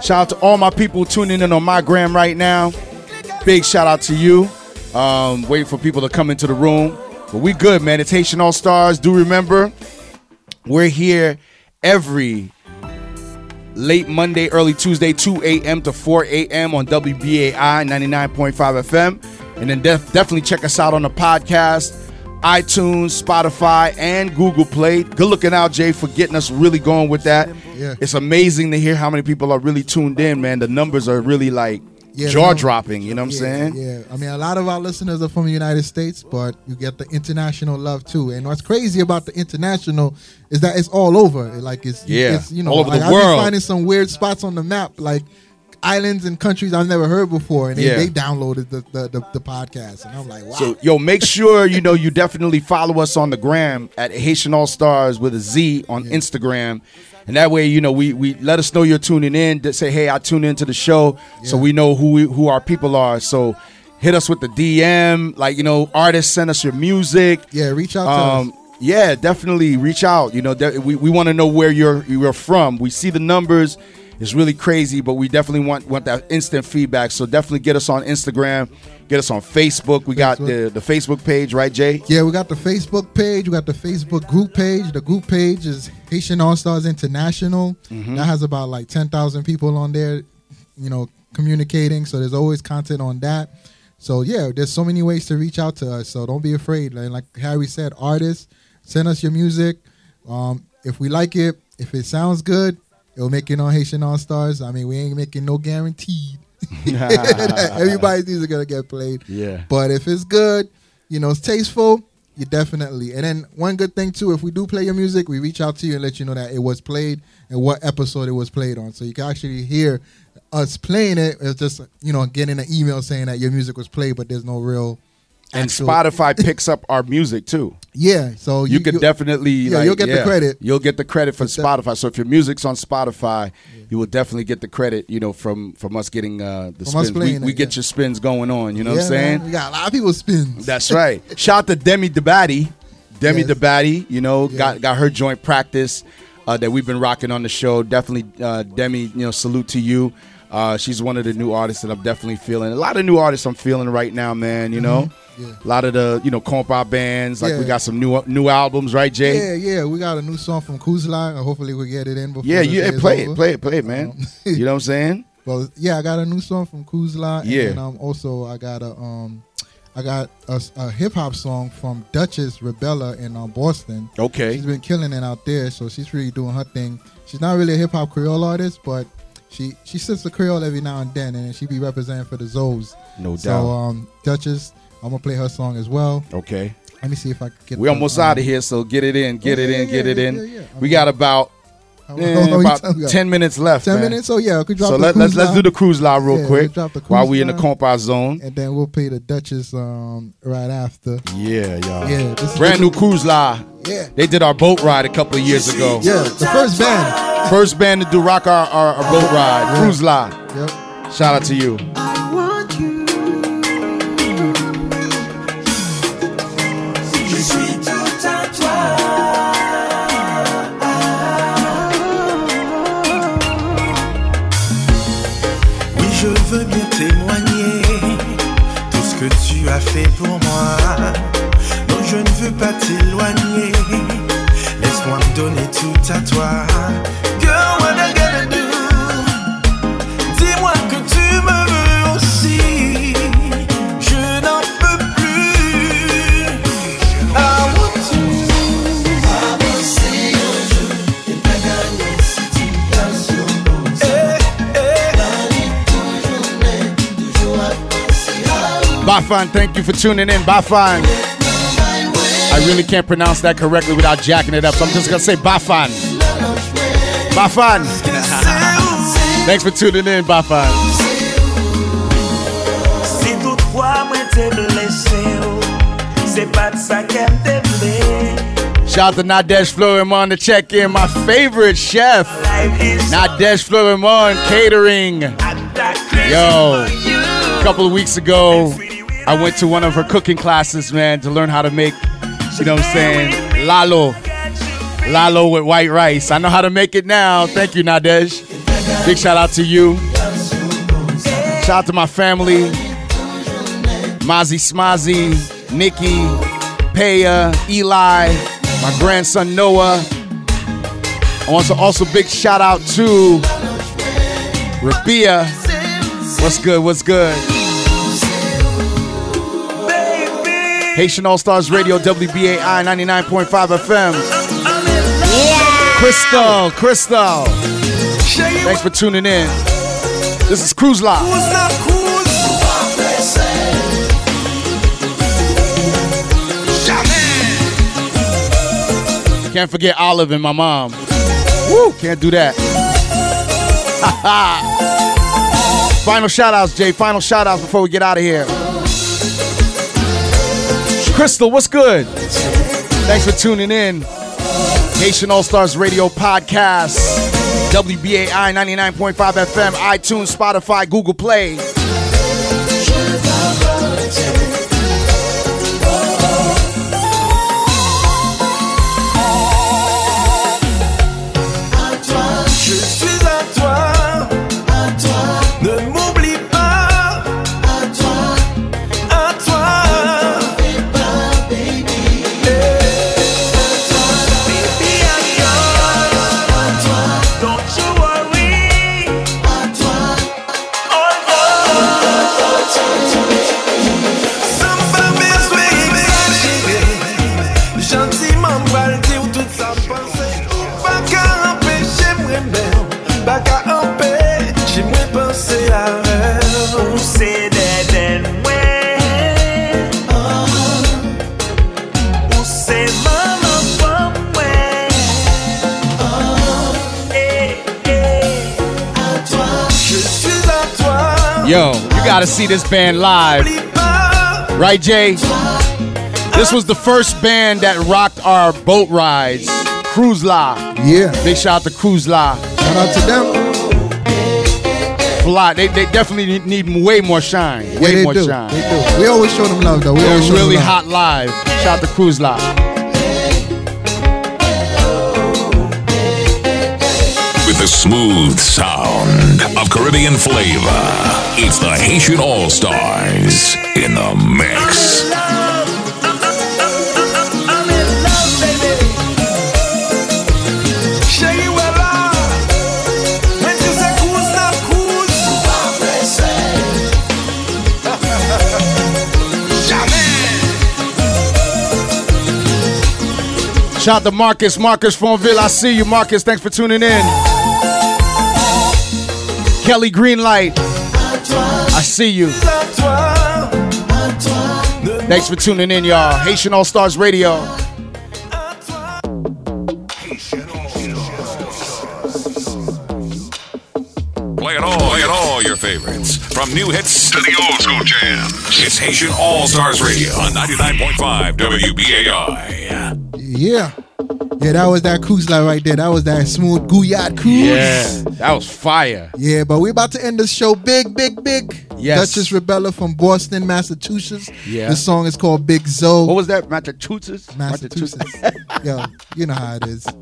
Shout out to all my people tuning in on my gram right now. Big shout out to you. Um, waiting for people to come into the room. But we good, man. It's Haitian All Stars. Do remember, we're here every late Monday, early Tuesday, 2 a.m. to 4 a.m. on WBAI 99.5 FM. And then def- definitely check us out on the podcast, iTunes, Spotify, and Google Play. Good looking out, Jay, for getting us really going with that. Yeah. It's amazing to hear how many people are really tuned in, man. The numbers are really like Yeah, jaw dropping. you know what I'm Yeah, saying? Yeah, I mean, a lot of our listeners are from the United States, but you get the international love too. And what's crazy about the international is that it's all over. Like it's Yeah, it's, you know, all over the like, I've world. been finding some weird spots on the map, like islands and countries I've never heard before, and they, Yeah. they downloaded the, the, the, the podcast, and I'm like, wow. So yo, make sure you know you definitely follow us on the gram at Haitian All Stars with a Z on Instagram, and that way you know we we let us know you're tuning in. To say hey, I tune into the show, so we know who we, who our people are. So hit us with the DM, like you know, artists send us your music. Yeah, reach out to Um, yeah, definitely reach out. You know, we, we want to know where you're you're from. We see the numbers. It's really crazy, but we definitely want want that instant feedback. So definitely get us on Instagram, get us on Facebook. We got the the Facebook page, right, Jay? Yeah, we got the Facebook page. We got the Facebook group page. The group page is Haitian All Stars International. Mhm. That has about like ten thousand people on there, you know, communicating. So there's always content on that. So yeah, there's so many ways to reach out to us. So don't be afraid. Like, like Harry said, artists, send us your music. Um, if we like it, if it sounds good, it'll make it on Haitian All Stars. I mean, we ain't making no guaranteed Everybody's music gonna get played. Yeah. But if it's good, you know, it's tasteful, you definitely. And then one good thing too, if we do play your music, we reach out to you and let you know that it was played and what episode it was played on, so you can actually hear us playing it. It's just you know getting an email saying that your music was played, but there's no real. And actual- Spotify picks up our music too. Yeah, so you, you- could definitely yeah, like, you'll get the credit. You'll get the credit for Spotify. So if your music's on Spotify, you will definitely get the credit. You know from from us getting uh, the From spins. We, we get your spins going on. You know what I'm saying? man, we got a lot of people spins. That's right. Shout out to Demi DeBatty. Demi Yes. DeBatty, you know, got got her joint practice uh, that we've been rocking on the show. Definitely, uh, Demi, you know, salute to you. Uh, she's one of the new artists that I'm definitely feeling. A lot of new artists I'm feeling right now, man. You know, Mhm. Yeah. a lot of the you know compa bands. Like we got some new new albums, right, Jay? Yeah, yeah, we got a new song from Kuzla. and Hopefully, we get it in before. Yeah, yeah, play it, play it, play it, man. you know what I'm saying? Well, yeah, I got a new song from Kuzla. And Yeah. then, um, also I got a um, I got a, a hip hop song from Duchess Rebella in um, Boston. Okay. she's been killing it out there, so she's really doing her thing. She's not really a hip hop Creole artist, but she she sits the Creole every now and then, and she be representing for the Zoes. No so, doubt. um, Duchess, I'm gonna play her song as well. Okay. Let me see if I can get. We almost um, out of here, so get it in, get yeah, it in, yeah, get it yeah, in. yeah, yeah. We got about eh, about we ten minutes left. 10 man. minutes? So, yeah, we could drop So let, let's let's do the cruise line real quick we'll while we in the compa zone. and then we'll play the Duchess um, right after. Yeah, y'all. Yeah, this brand new cruise line. Yeah. They did our boat ride a couple of years ago. Yeah, the first band. First band to do rock our, our, our boat ride, cruise line. Yep. Shout out to you. Je suis tout à toi. Oui, je veux bien témoigner tout ce que tu as fait pour moi. Non, je ne veux pas t'éloigner. Laisse-moi me donner tout à toi. Bafan, thank you for tuning in. Bafan. I really can't pronounce that correctly without jacking it up, so I'm just gonna say Bafan. Bafan. Thanks for tuning in, Bafan. Si toutefois moi t'ai blessé, oh, c'est pas de ça qu'elle te plaît. Shout out to Nadesh Florimon on the check in, my favorite chef. Nadesh Florimon Catering. Yo, a couple of weeks ago, I went to one of her cooking classes, man, to learn how to make, you know what I'm saying, lalo. Lalo with white rice. I know how to make it now. Thank you, Nadesh. Big shout out to you. Shout out to my family. Mozzie Smazzy, Nikki, Paya, Eli, my grandson Noah. I want to also big shout out to Rabia. What's good? What's good? Haitian All Stars Radio, WBAI 99.5 FM. Crystal, Crystal. Thanks for tuning in. This is Cruise Live. Can't forget Olive and my mom. Woo, can't do that. Final shout outs, Jay. Final shout outs before we get out of here. Crystal, what's good? Thanks for tuning in. Haitian All Stars Radio Podcast. WBAI 99.5 FM, iTunes, Spotify, Google Play. Yo, you gotta see this band live. Right, Jay? This was the first band that rocked our boat rides. Cruise La. Yeah. Big shout out to Cruise La. Shout out to them. Fly. They, they definitely need, need way more shine. Yeah, Way they more do. shine. They do. We always show them love though. We They're always show them really love. hot live. Shout out to Cruise La. With a smooth sound of Caribbean flavor, it's the Haitian All Stars in the mix. Shout out to Marcus. Marcus Fonville. I see you, Marcus. Thanks for tuning in. Kelly Greenlight. I see you. Thanks for tuning in, y'all. Haitian All Stars Radio. Playing all, playing all your favorites. From new hits to the old school jams. It's Haitian All Stars Radio on 99.5 WBAI. Yeah. Yeah, that was that line right there. That was that smooth Gouyad cruise. Yeah, that was fire. Yeah, but we're about to end this show big, big, big. Yes. Duchess Rebella from Boston, Massachusetts. Yeah. The song is called Big Zoe. What was that? Massachusetts? Massachusetts. Yo, you know how it is.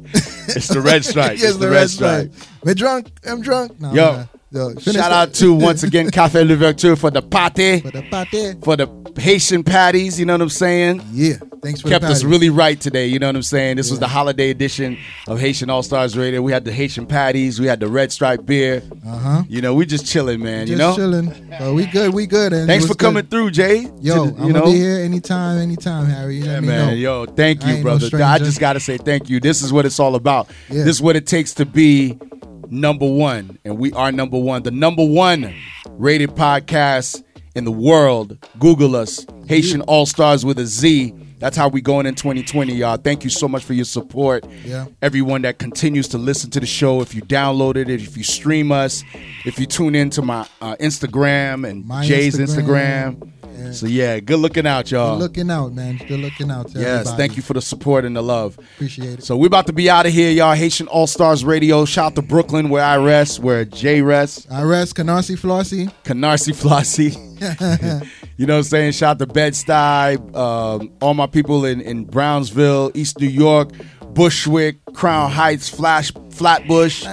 It's the red stripe. yes, It's the red stripe. We're drunk. I'm drunk. No, Yo. Yo, Shout that. out to once again Cafe L'Ouverture for the pate. For the pate. For the Haitian patties, you know what I'm saying? Yeah. Thanks for Kept us really right today, you know what I'm saying? This was the holiday edition of Haitian All Stars Radio. We had the Haitian patties, we had the red stripe beer. Uh-huh. You know, we just chilling, man, Just you know? chilling. But we good. We good. And Thanks for coming good. through, Jay. Yo, the- I'm you gonna be here anytime, anytime, Harry. You Yeah, man. know. Yo, thank I you, no brother. I just got to say thank you. This is what it's all about. Yeah. This is what it takes to be number one. And we are number one. The number one rated podcast in the world. Google us. Haitian All Stars with a Z. That's how we going in 2020, y'all. Thank you so much for your support. Yeah. Everyone that continues to listen to the show. If you downloaded it, if you stream us, if you tune into my uh, Instagram and My Jay's Instagram. Instagram. So yeah, good looking out, y'all. Good looking out, man. Good looking out. Yes, everybody. thank you for the support and the love. Appreciate it. So we're about to be out of here, y'all. Haitian All Stars Radio. Shout out to Brooklyn, where I rest, where Jay rests. I rest Canarsie Flossie. Canarsie Flossie. you know what I'm saying? Shout out to Bed-Stuy, um, all my people in, in Brownsville, East New York, Bushwick, Crown Heights, Flash, Flatbush,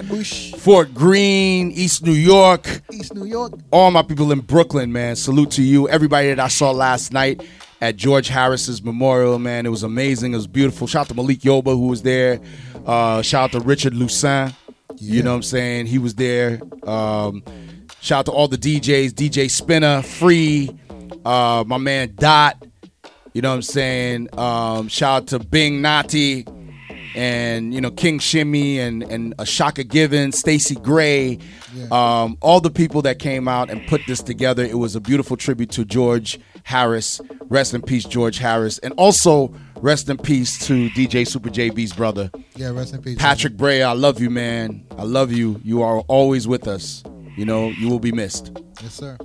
Fort Greene, East New York. East New York. All my people in Brooklyn, man. Salute to you. Everybody that I saw last night at George Harris's memorial, man. It was amazing. It was beautiful. Shout out to Malik Yoba, who was there. Uh, shout out to Richard Lucin. You know what I'm saying? He was there. Um, shout out to all the DJs, DJ Spinner, Free, uh, my man Dot. You know what I'm saying? Um, shout out to Bing Nati and you know King Shimmy and and Ashaka Givens, Stacy Gray, um, all the people that came out and put this together. It was a beautiful tribute to George Harris. Rest in peace, George Harris, and also rest in peace to DJ Super JB's brother, Yeah, rest in peace. Patrick Bray. I love you, man. I love you. You are always with us. You know you will be missed. Yes, sir.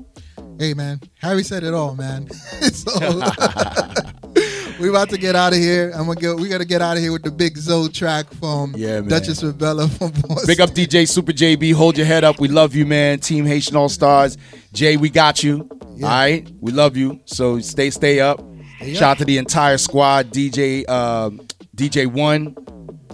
Hey, man. Harry said it all, man. so we about to get out of here. I'm gonna get. We gotta get out of here with the big Zoe track from Yeah, man. Duchess Rebella from Boston. Big up DJ Super JB. Hold your head up. We love you, man. Team Haitian All Stars. Jay, we got you. All right. We love you. So stay, stay up. Stay Shout up. out to the entire squad. DJ, uh, DJ One,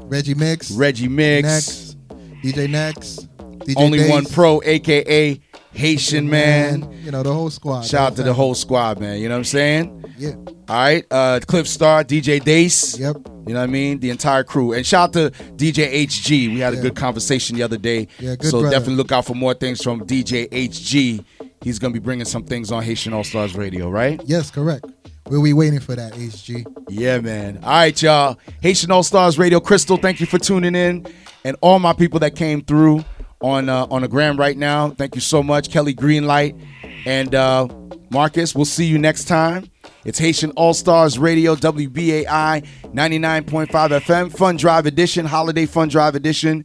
Reggie Mix. Reggie Mix, Next. DJ Next. DJ Only Days. One Pro, aka Haitian Man. You know the whole squad. Shout out to the whole squad, man. You know what I'm saying? Yeah. All right. Uh, Cliff Star, DJ Dace. Yep. You know what I mean? The entire crew. And shout out to DJ HG. We had a good conversation the other day. Yeah, good so brother. definitely look out for more things from DJ HG. He's going to be bringing some things on Haitian All Stars Radio, right? Yes, correct. We'll be waiting for that, HG. Yeah, man. All right, y'all. Haitian All Stars Radio. Crystal, thank you for tuning in. And all my people that came through on uh, on the gram right now, thank you so much. Kelly Greenlight and uh, Marcus, we'll see you next time. It's Haitian All Stars Radio, WBAI 99.5 FM, Fun Drive Edition, Holiday Fun Drive Edition.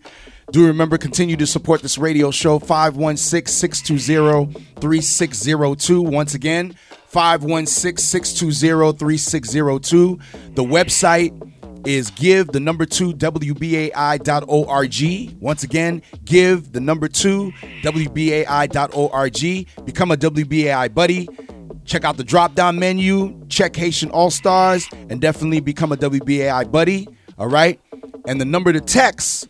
Do remember, continue to support this radio show, 516 620 3602. Once again, 516 620 3602. The website is give the number two WBAI.org. Once again, give the number two WBAI.org. Become a WBAI buddy. Check out the drop down menu, check Haitian All Stars, and definitely become a WBAI buddy. All right. And the number to text,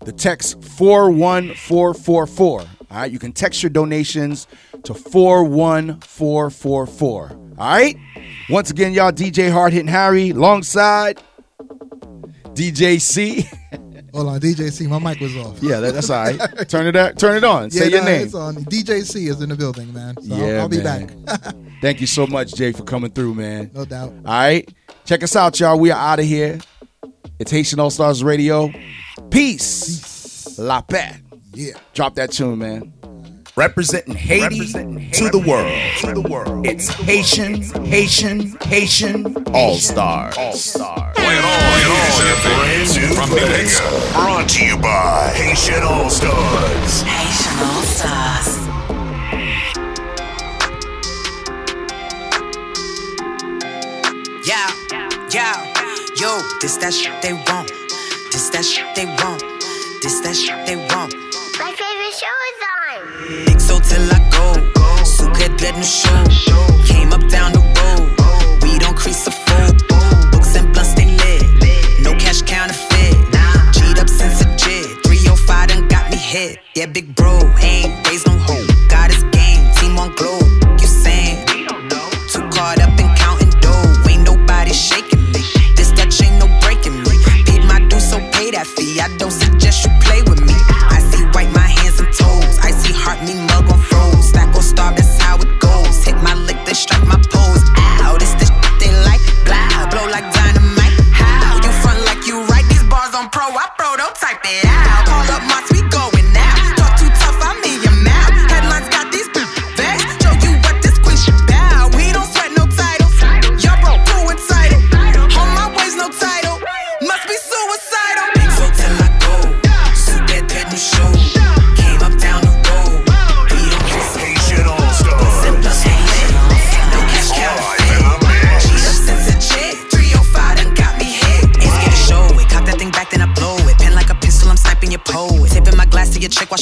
the text 41444. All right. You can text your donations to 41444. All right. Once again, y'all, DJ Hard Hitting Harry alongside DJ C. Hold on, DJ C. My mic was off. Yeah, that, that's all right. Turn it up, turn it on. Say your nah, name. It's on. DJ C is in the building, man. So I'll- Yeah, I'll, be back. Thank you so much, Jay, for coming through, man. No doubt. All right. Check us out, y'all. We are out of here. It's Haitian All Stars Radio. Peace. La paix. Yeah. Drop that tune, man. Representing Haiti to the world. To the world. It's Haitian, Haitian, Haitian All Stars. All Stars. From the mix. Brought to you by Haitian All Stars. Haitian All Stars. Yeah, yeah, yo, this that shit they want. This that shit they want. This that shit they want. My favorite show is on. So till I go. No show. Came up down the road. We don't crease a fool. Books and blunts they lit. No cash counterfeit. Cheat up since a jit. 305 done got me hit. Yeah, big bro. Ain't raised no hope. Got his game. Team on globe. You saying? Too caught up in counting dough. Ain't nobody shaking me. This Dutch ain't no breaking me. Paid my due, so pay that fee. I don't my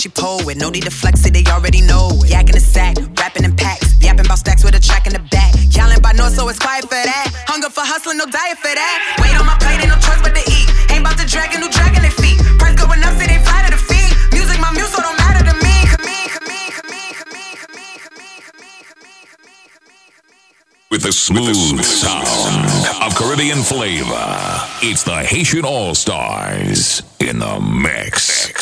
she pull it. No need to flex it, they already know it. Yak in the sack, rapping in packs. Yapping about stacks with a track in the back. Yelling by north, so it's quiet for that. Hunger for hustling, no diet for that. Weight on my plate, ain't no choice but to eat. Ain't about to drag a new dragon their feet. Price going up, say they fly to the feet. Music, my muse, so don't matter to me. Come me, come me, come me, come me, come me, come me, come me, come me. With the smooth sound of Caribbean flavor. It's the Haitian All Stars in the mix.